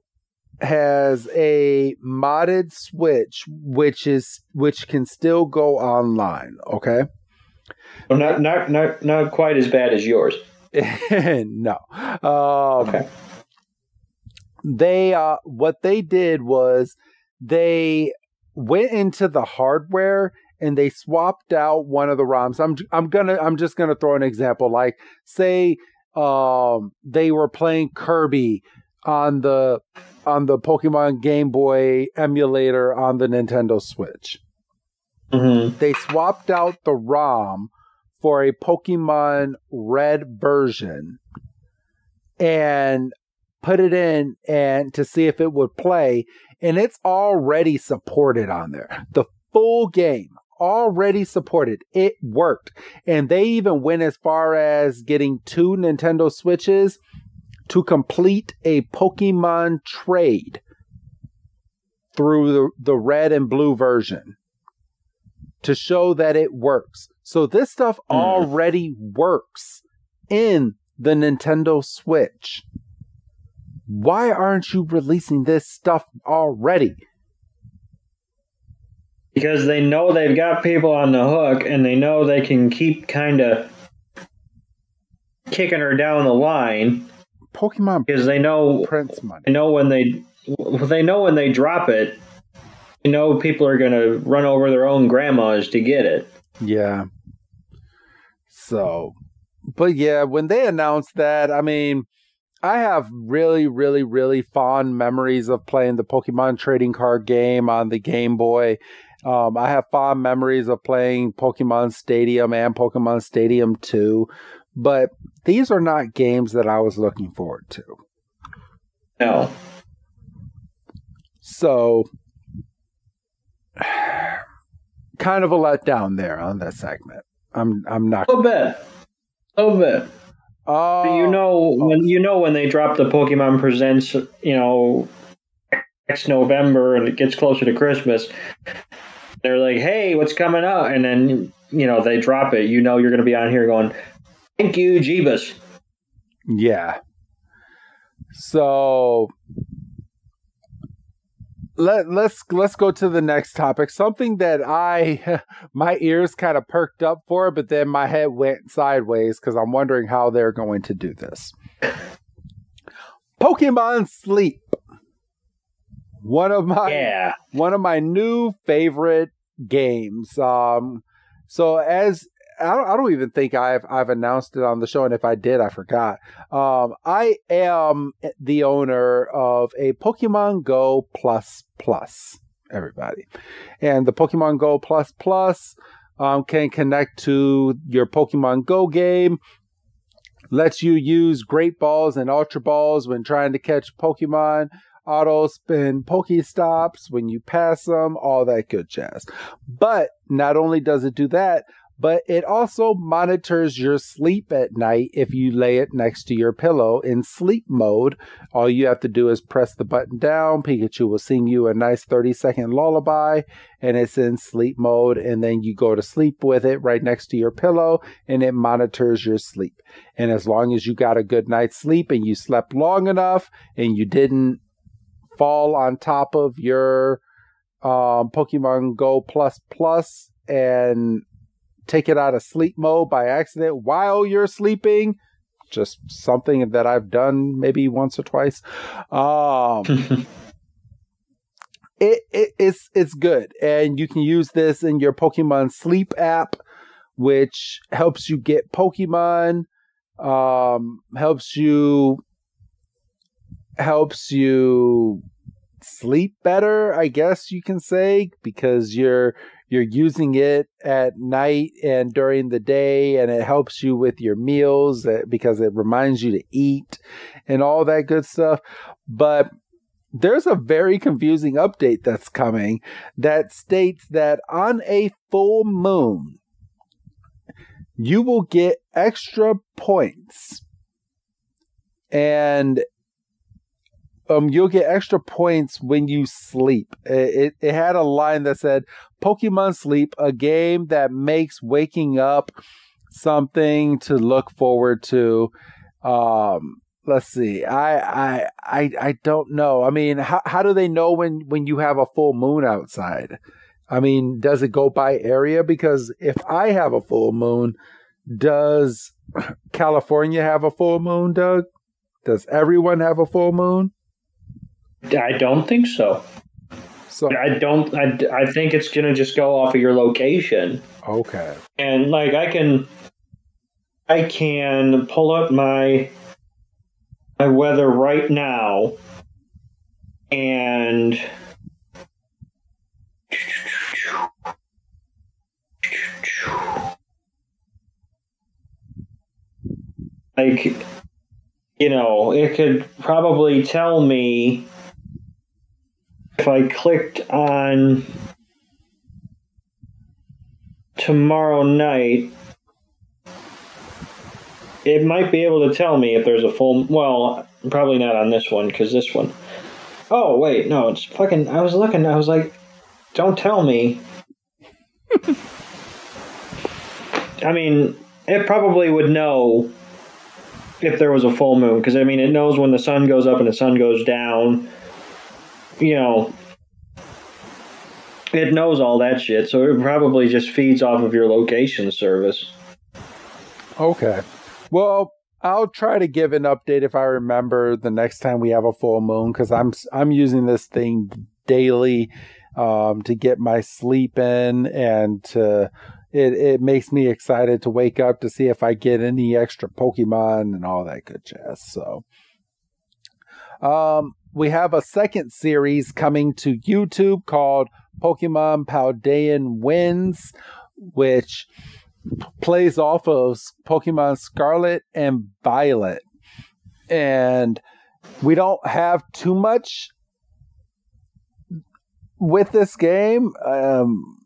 Speaker 1: has a modded switch which is which can still go online okay
Speaker 2: well, not not not not quite as bad as yours.
Speaker 1: no. Um, okay. They uh, what they did was they went into the hardware and they swapped out one of the ROMs. I'm I'm gonna I'm just gonna throw an example. Like say um, they were playing Kirby on the on the Pokemon Game Boy emulator on the Nintendo Switch. Mm-hmm. They swapped out the ROM for a Pokemon Red version and put it in and to see if it would play and it's already supported on there. The full game already supported. It worked. And they even went as far as getting two Nintendo Switches to complete a Pokemon trade through the, the red and blue version to show that it works. So this stuff mm. already works in the Nintendo Switch. Why aren't you releasing this stuff already?
Speaker 2: Because they know they've got people on the hook and they know they can keep kind of kicking her down the line.
Speaker 1: Pokemon
Speaker 2: because they know
Speaker 1: Prince money.
Speaker 2: They know when they they know when they drop it, you know people are going to run over their own grandmas to get it.
Speaker 1: Yeah. So, but yeah, when they announced that, I mean, I have really, really, really fond memories of playing the Pokemon trading card game on the Game Boy. Um, I have fond memories of playing Pokemon Stadium and Pokemon Stadium 2, but these are not games that I was looking forward to.
Speaker 2: No.
Speaker 1: So, kind of a letdown there on that segment. I'm I'm not
Speaker 2: a little bit, a little bit. Uh, you know when you know when they drop the Pokemon Presents, you know, next November and it gets closer to Christmas, they're like, "Hey, what's coming up?" And then you know they drop it. You know you're going to be on here going, "Thank you, Jeebus."
Speaker 1: Yeah. So let let's let's go to the next topic. Something that I my ears kind of perked up for, but then my head went sideways because I'm wondering how they're going to do this. Pokemon Sleep. One of my
Speaker 2: Yeah.
Speaker 1: one of my new favorite games. Um, so as I don't, I don't even think I've I've announced it on the show, and if I did, I forgot. Um, I am the owner of a Pokemon Go Plus Plus. Everybody, and the Pokemon Go Plus Plus um, can connect to your Pokemon Go game. Lets you use Great Balls and Ultra Balls when trying to catch Pokemon auto spin Pokestops when you pass them, all that good jazz. But not only does it do that, but it also monitors your sleep at night if you lay it next to your pillow in sleep mode. All you have to do is press the button down. Pikachu will sing you a nice 30 second lullaby and it's in sleep mode. And then you go to sleep with it right next to your pillow and it monitors your sleep. And as long as you got a good night's sleep and you slept long enough and you didn't fall on top of your um, Pokemon Go Plus Plus and take it out of sleep mode by accident while you're sleeping. Just something that I've done maybe once or twice. Um, it, it it's it's good, and you can use this in your Pokemon Sleep app, which helps you get Pokemon. Um, helps you helps you sleep better, I guess you can say, because you're you're using it at night and during the day and it helps you with your meals uh, because it reminds you to eat and all that good stuff. But there's a very confusing update that's coming that states that on a full moon, you will get extra points. And um, you'll get extra points when you sleep. It, it, it had a line that said, Pokemon Sleep, a game that makes waking up something to look forward to. Um, let's see. I, I, I, I don't know. I mean, how, how do they know when, when you have a full moon outside? I mean, does it go by area? Because if I have a full moon, does California have a full moon, Doug? Does everyone have a full moon?
Speaker 2: I don't think so.
Speaker 1: So
Speaker 2: I don't. I, I think it's gonna just go off of your location,
Speaker 1: okay,
Speaker 2: and like I can, I can pull up my my weather right now, and like you know, it could probably tell me if I clicked on tomorrow night, it might be able to tell me if there's a full. Well, probably not on this one because this one. Oh wait, no, it's fucking. I was looking. I was like, don't tell me. I mean, it probably would know if there was a full moon because I mean, it knows when the sun goes up and the sun goes down you know, it knows all that shit, so it probably just feeds off of your location service.
Speaker 1: Okay. Well, I'll try to give an update if I remember the next time we have a full moon because I'm I'm using this thing daily um, to get my sleep in and to it it makes me excited to wake up to see if I get any extra Pokemon and all that good jazz. So, um, we have a second series coming to YouTube called Pokemon Paldean Winds, which plays off of Pokemon Scarlet and Violet. And we don't have too much with this game. Um,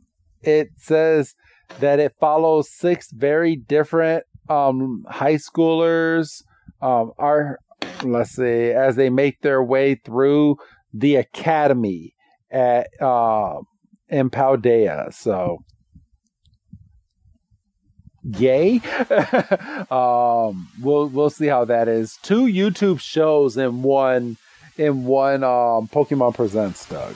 Speaker 1: it says that it follows six very different um, high schoolers. Um, are let's see, as they make their way through the academy at uh, in Paldea. So yay. um, we'll we'll see how that is. Two YouTube shows in one in one um, Pokemon Presents, Doug.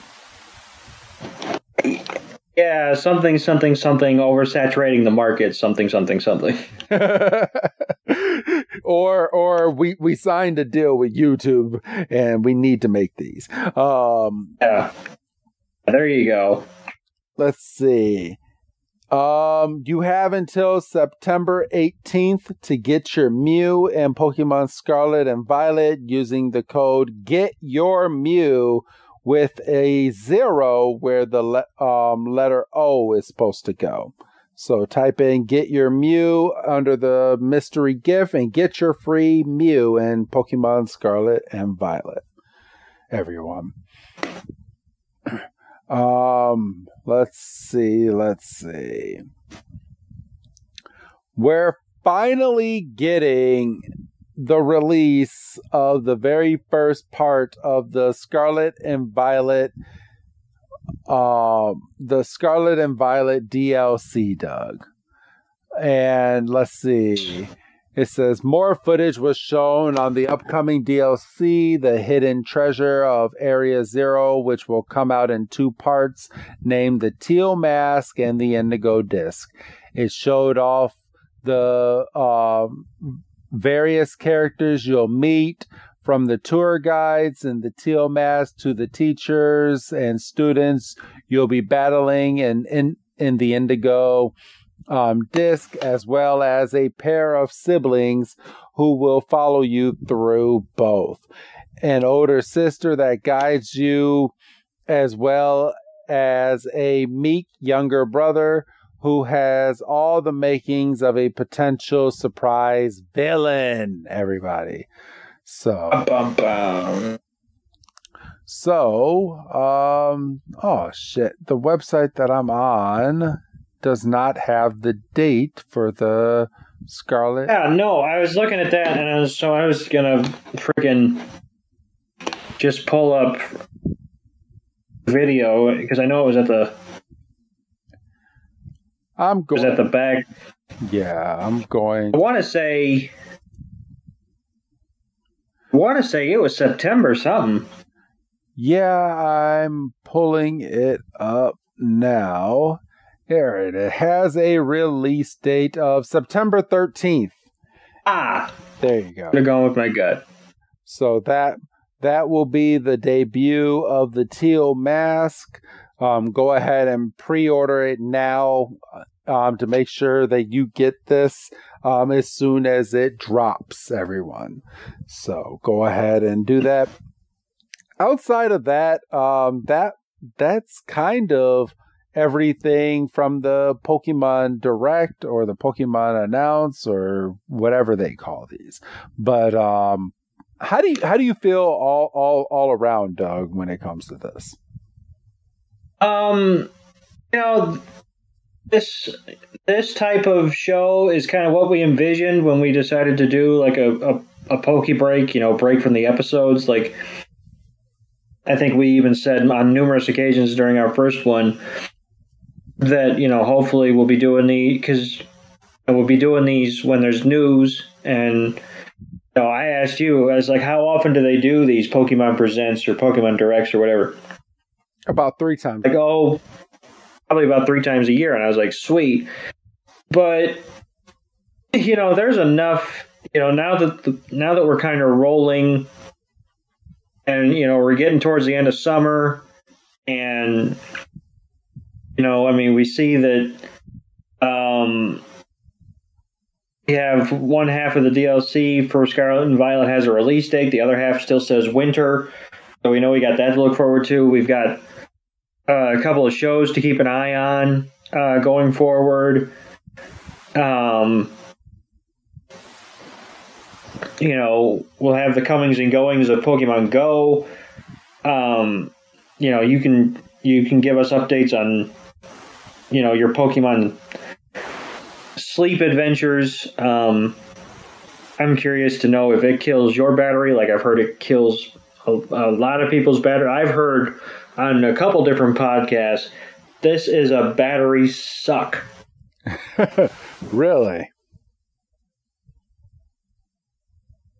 Speaker 2: Yeah, something, something, something, oversaturating the market, something, something, something.
Speaker 1: or or we we signed a deal with YouTube and we need to make these. Um,
Speaker 2: yeah, there you go.
Speaker 1: Let's see. Um, you have until September 18th to get your Mew and Pokemon Scarlet and Violet using the code Get Your Mew with a zero where the le- um, letter O is supposed to go. So type in Get Your Mew under the mystery gift and get your free Mew in Pokemon Scarlet and Violet. Everyone. Um, let's see, let's see. We're finally getting the release of the very first part of the Scarlet and Violet um the Scarlet and Violet DLC, Doug. And let's see. It says more footage was shown on the upcoming DLC, The Hidden Treasure of Area Zero, which will come out in two parts, named The Teal Mask and The Indigo Disc. It showed off the uh, various characters you'll meet, from the tour guides and the teal mask to the teachers and students you'll be battling in, in, in the indigo um, disc, as well as a pair of siblings who will follow you through both. An older sister that guides you, as well as a meek younger brother who has all the makings of a potential surprise villain, everybody. So, bum, bum. so, um, oh shit, the website that I'm on does not have the date for the Scarlet.
Speaker 2: Yeah, no, I was looking at that, and I was, so I was gonna freaking just pull up video because I know it was at the.
Speaker 1: I'm going.
Speaker 2: At the back.
Speaker 1: Yeah, I'm going.
Speaker 2: I want to say. I want to say it was September something.
Speaker 1: Yeah, I'm pulling it up now. Here it has a release date of September 13th.
Speaker 2: Ah,
Speaker 1: there you go.
Speaker 2: I'm going with my gut.
Speaker 1: So that that will be the debut of the teal mask. Um, go ahead and pre-order it now um, to make sure that you get this um, as soon as it drops. Everyone, so go ahead and do that. Outside of that, um, that that's kind of everything from the Pokemon Direct or the Pokemon Announce or whatever they call these. But um, how do you how do you feel all all all around, Doug, when it comes to this?
Speaker 2: Um, you know, this this type of show is kind of what we envisioned when we decided to do like a a, a PokeBreak. You know, break from the episodes. Like, I think we even said on numerous occasions during our first one that you know hopefully we'll be doing the because we'll be doing these when there's news and you know, I asked you I was like how often do they do these Pokemon Presents or Pokemon Directs or whatever
Speaker 1: about three times
Speaker 2: like oh probably about three times a year and I was like sweet but you know there's enough you know now that the, now that we're kind of rolling and you know we're getting towards the end of summer and you know, I mean, we see that um, we have one half of the DLC for Scarlet and Violet has a release date. The other half still says winter. So we know we got that to look forward to. We've got uh, a couple of shows to keep an eye on uh, going forward. Um, you know, we'll have the comings and goings of Pokemon Go. Um, you know, you can you can give us updates on you know your Pokemon sleep adventures. Um, I'm curious to know if it kills your battery. Like I've heard it kills a, a lot of people's battery. I've heard on a couple different podcasts this is a battery suck.
Speaker 1: Really?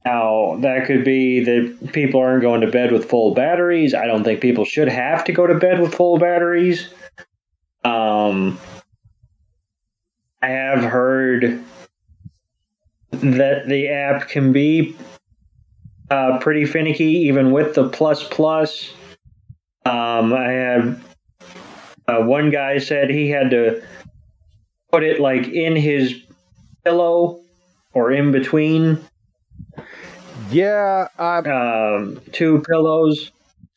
Speaker 2: Now, that could be that people aren't going to bed with full batteries. I don't think people should have to go to bed with full batteries. Um, I have heard that the app can be uh, pretty finicky, even with the plus plus. Um, I had uh, one guy said he had to put it like in his pillow or in between
Speaker 1: Yeah, I,
Speaker 2: um, two pillows.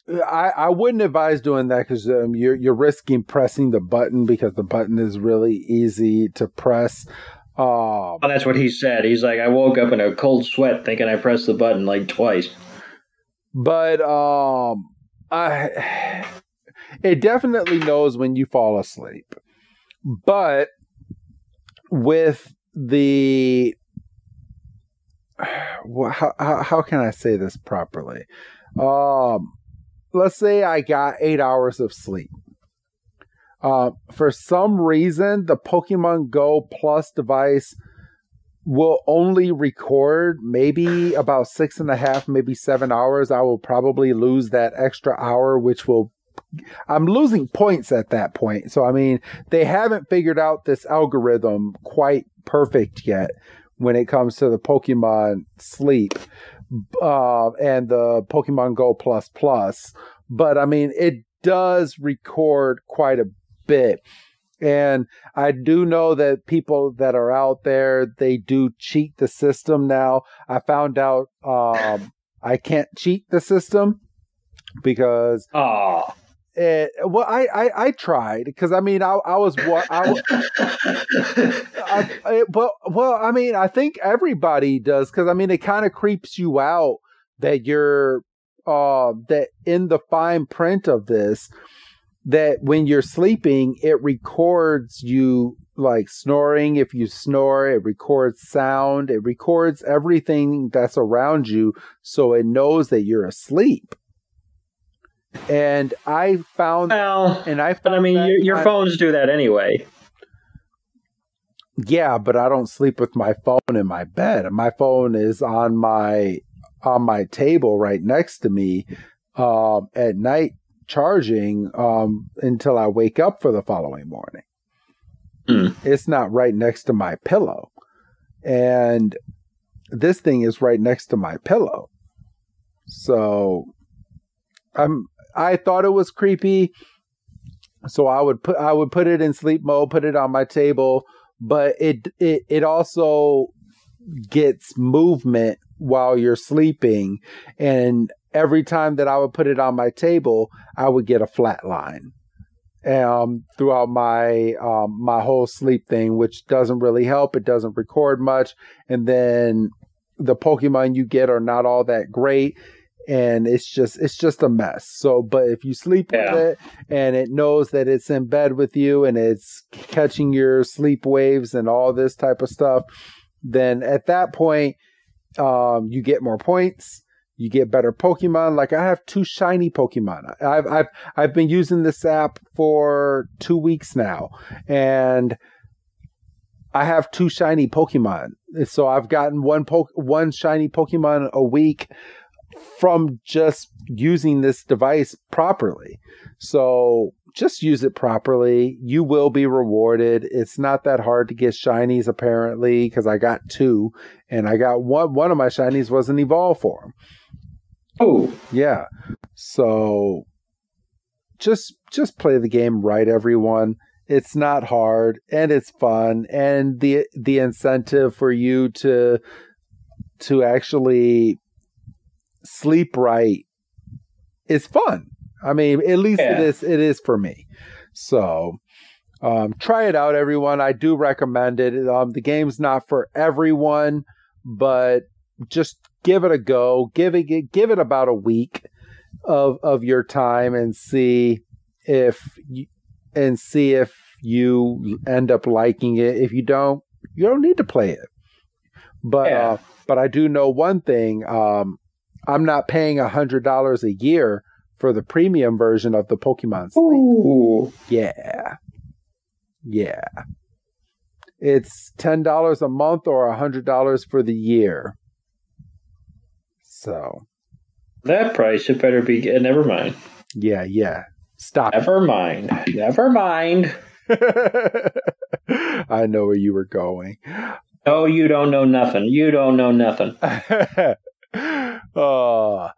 Speaker 1: I, I wouldn't advise doing that because um, you're you're risking pressing the button because the button is really easy to press. Um,
Speaker 2: Oh, that's what he said. He's like, I woke up in a cold sweat thinking I pressed the button like twice.
Speaker 1: but um, I it definitely knows when you fall asleep. But with the wha- how, how how can I say this properly? Um, let's say I got eight hours of sleep. Uh, for some reason, the Pokemon Go Plus device will only record maybe about six and a half, maybe seven hours. I will probably lose that extra hour, which will. I'm losing points at that point. So, I mean, they haven't figured out this algorithm quite perfect yet when it comes to the Pokemon sleep uh, and the Pokemon Go Plus Plus. But, I mean, it does record quite a bit. And I do know that people that are out there, they do cheat the system now. I found out um, I can't cheat the system because
Speaker 2: Oh.
Speaker 1: it, well, I, I, I tried because I mean, I, I was what I, I, I, well, well, I mean, I think everybody does because I mean, it kind of creeps you out that you're, uh, that in the fine print of this, that when you're sleeping, it records you like snoring. If you snore, it records sound. It records everything that's around you, so it knows that you're asleep. And I found,
Speaker 2: well,
Speaker 1: and I found
Speaker 2: but I mean, your, your
Speaker 1: kind-
Speaker 2: phones do that anyway.
Speaker 1: Yeah, but I don't sleep with my phone in my bed. My phone is on my on my table right next to me um, at night charging um, until I wake up for the following morning.
Speaker 2: Hmm.
Speaker 1: It's not right next to my pillow. And this thing is right next to my pillow. So I'm I thought it was creepy. So I would put I would put it in sleep mode, put it on my table, but it it it also gets movement while you're sleeping and every time that I would put it on my table, I would get a flat line um, throughout my um, my whole sleep thing, which doesn't really help. It doesn't record much, and then the Pokemon you get are not all that great, and it's just it's just a mess. So, but if you sleep
Speaker 2: Yeah.
Speaker 1: with it and it knows that it's in bed with you and it's catching your sleep waves and all this type of stuff, then at that point, um, you get more points you get better Pokemon. Like I have two shiny Pokemon. I've I've I've been using this app for two weeks now, and I have two shiny Pokemon. So I've gotten one po- one shiny Pokemon a week from just using this device properly. So just use it properly. You will be rewarded. It's not that hard to get shinies apparently because I got two, and I got one. One of my shinies was an evolve form.
Speaker 2: Oh,
Speaker 1: Yeah. So just just play the game right everyone. It's not hard and it's fun and the the incentive for you to to actually sleep right is fun. I mean, at least it
Speaker 2: Yeah.
Speaker 1: is it is for me. So um, try it out, everyone. I do recommend it. Um, the game's not for everyone, but just give it a go. Give it give it about a week of of your time and see if you, and see if you end up liking it. If you don't, you don't need to play it. But
Speaker 2: Yeah.
Speaker 1: uh, but I do know one thing. Um, I'm not paying a hundred dollars a year for the premium version of the Pokemon Sleep.
Speaker 2: ooh,
Speaker 1: Yeah. Yeah. it's ten dollars a month or a hundred dollars for the year. So
Speaker 2: that price, it better be. Uh, never mind.
Speaker 1: Yeah, yeah. Stop.
Speaker 2: Never mind. Never mind.
Speaker 1: I know where you were going.
Speaker 2: Oh, you don't know nothing. You don't know nothing.
Speaker 1: uh,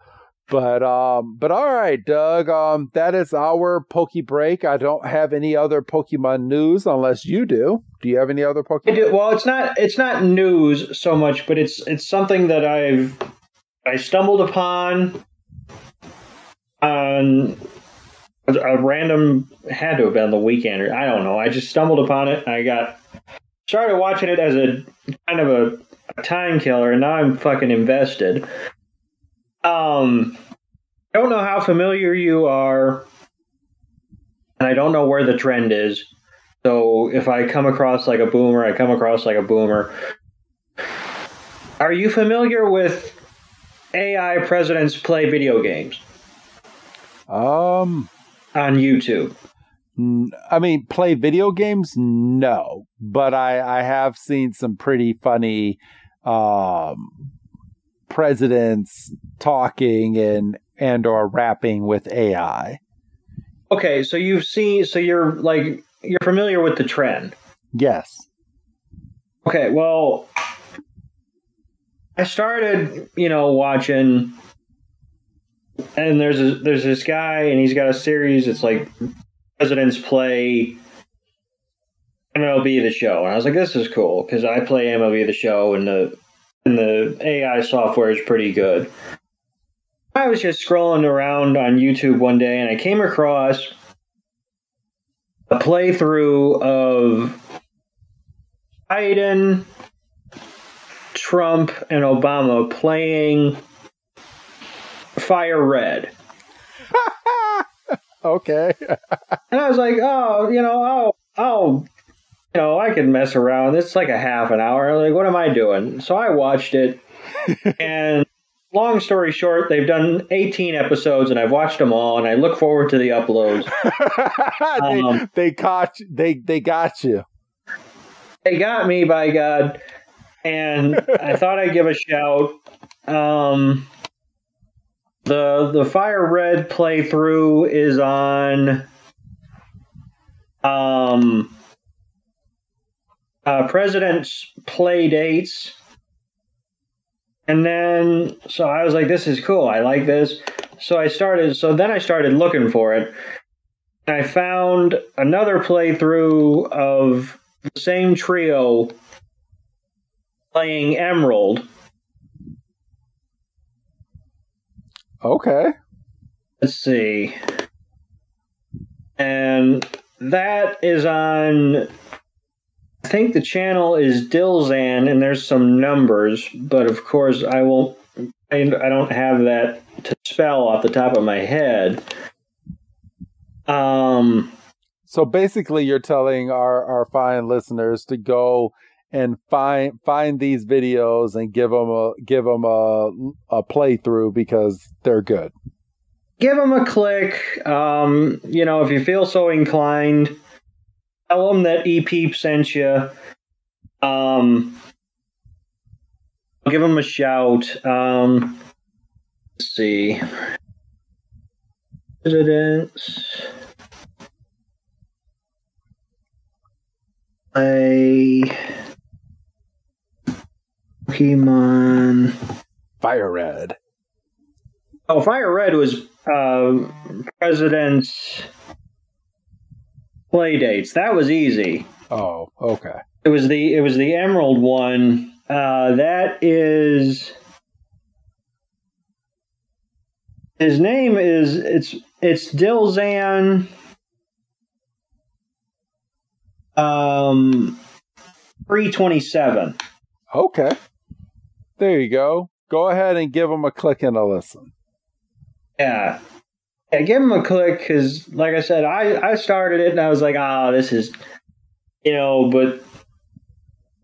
Speaker 1: but um, but all right, Doug. Um, that is our Poke Break. I don't have any other Pokemon news unless you do. Do you have any other Pokemon?
Speaker 2: I do. Well, it's not it's not news so much, but it's it's something that I've I stumbled upon on a random had to have been the weekend or I don't know. I just stumbled upon it. I got started watching it as a kind of a, a time killer, and now I'm fucking invested. Um, I don't know how familiar you are, and I don't know where the trend is. So if I come across like a boomer, I come across like a boomer. Are you familiar with AI presidents play video games?
Speaker 1: Um,
Speaker 2: on YouTube.
Speaker 1: I mean, play video games? No, but I I have seen some pretty funny um presidents talking and and or rapping with AI.
Speaker 2: Okay, so you've seen so you're like you're familiar with the trend.
Speaker 1: Yes.
Speaker 2: Okay, well I started, you know, watching and there's a, there's this guy and he's got a series it's like presidents play MLB the show and I was like this is cool cuz I play MLB the show and the and the AI software is pretty good. I was just scrolling around on YouTube one day and I came across a playthrough of Biden, Trump, and Obama playing Fire Red.
Speaker 1: okay.
Speaker 2: and I was like, oh, you know, oh, oh, you know, I can mess around. It's like a half an hour. Like, what am I doing? So I watched it, and long story short, they've done 18 episodes, and I've watched them all, and I look forward to the uploads.
Speaker 1: they, um, they caught you. They they got you.
Speaker 2: They got me, by God. And I thought I'd give a shout. Um, the the Fire Red playthrough is on um uh, President's play dates. And then, so I was like, this is cool. I like this. So I started, so then I started looking for it. And I found another playthrough of the same trio playing Emerald.
Speaker 1: Okay.
Speaker 2: Let's see. And that is on I think the channel is Dilzan, and there's some numbers, but of course I won't. I, I don't have that to spell off the top of my head. Um.
Speaker 1: So basically, you're telling our our fine listeners to go and find find these videos and give them a give them a a playthrough because they're good.
Speaker 2: Give them a click. Um, you know, if you feel so inclined tell them that EP sent you. Um, give them a shout. Um, let's see. Presidents. A Pokemon
Speaker 1: Fire Red.
Speaker 2: Oh, Fire Red was uh, President's play dates. That was easy.
Speaker 1: Oh, okay.
Speaker 2: It was the it was the Emerald one. Uh, that is his name is it's it's Dilzan. Um, three twenty seven.
Speaker 1: Okay, there you go. Go ahead and give them a click and a listen.
Speaker 2: Yeah, yeah, give them a click because, like I said, I, I started it and I was like, oh, this is, you know, but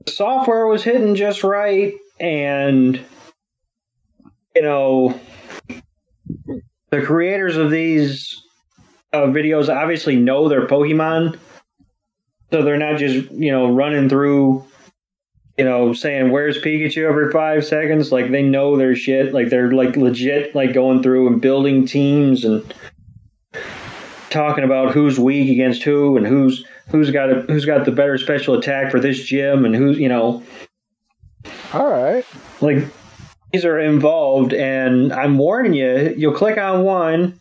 Speaker 2: the software was hitting just right. And, you know, the creators of these uh, videos obviously know their Pokemon. So they're not just, you know, running through, you know, saying, where's Pikachu every five seconds? Like they know their shit. Like they're like legit, like going through and building teams and talking about who's weak against who and who's who's got a, who's got the better special attack for this gym and who's you know
Speaker 1: all right
Speaker 2: like these are involved and i'm warning you you'll click on one and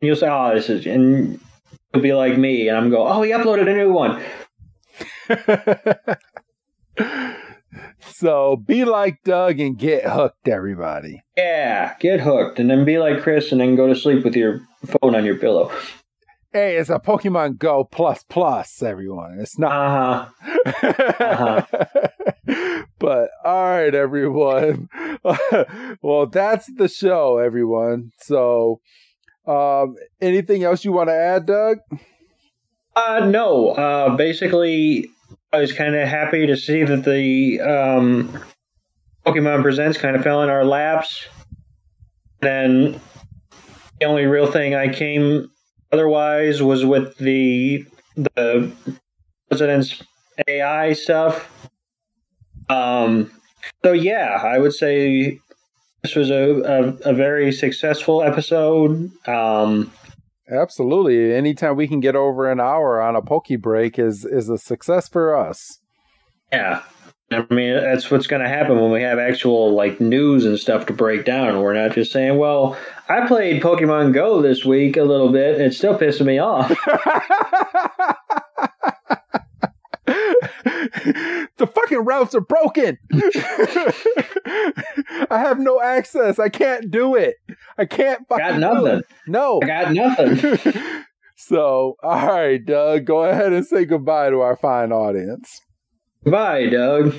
Speaker 2: you'll say oh this is and you'll be like me and i'm going, oh he uploaded a new one
Speaker 1: so be like doug and get hooked everybody
Speaker 2: yeah get hooked and then be like chris and then go to sleep with your phone on your pillow
Speaker 1: Hey, it's a Pokemon Go plus plus, everyone. It's not.
Speaker 2: Uh-huh.
Speaker 1: uh-huh. but all right, everyone. well, that's the show, everyone. So, um, anything else you want to add, Doug?
Speaker 2: Uh, no. Uh, basically, I was kind of happy to see that the um, Pokemon Presents kind of fell in our laps. Then the only real thing I came otherwise was with the the president's AI stuff. Um, so yeah, I would say this was a, a, a very successful episode. Um,
Speaker 1: Absolutely. Anytime we can get over an hour on a Poke break is is a success for us.
Speaker 2: Yeah. I mean, that's what's going to happen when we have actual like news and stuff to break down. We're not just saying, "Well, I played Pokemon Go this week a little bit, and it's still pissing me off."
Speaker 1: the fucking routes are broken. I have no access. I can't do it. I can't.
Speaker 2: Got nothing.
Speaker 1: No,
Speaker 2: I got nothing.
Speaker 1: so, all right, Doug, go ahead and say goodbye to our fine audience.
Speaker 2: Goodbye, Doug.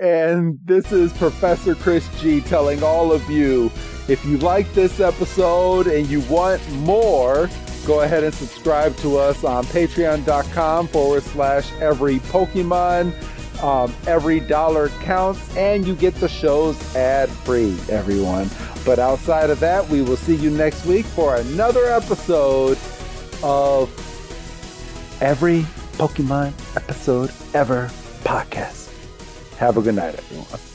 Speaker 1: And this is Professor Chris G telling all of you if you like this episode and you want more, go ahead and subscribe to us on patreon.com forward slash every Pokemon. Um, every dollar counts and you get the shows ad free, everyone. But outside of that, we will see you next week for another episode of Every Pokemon Episode Ever podcast. Have a good night, everyone.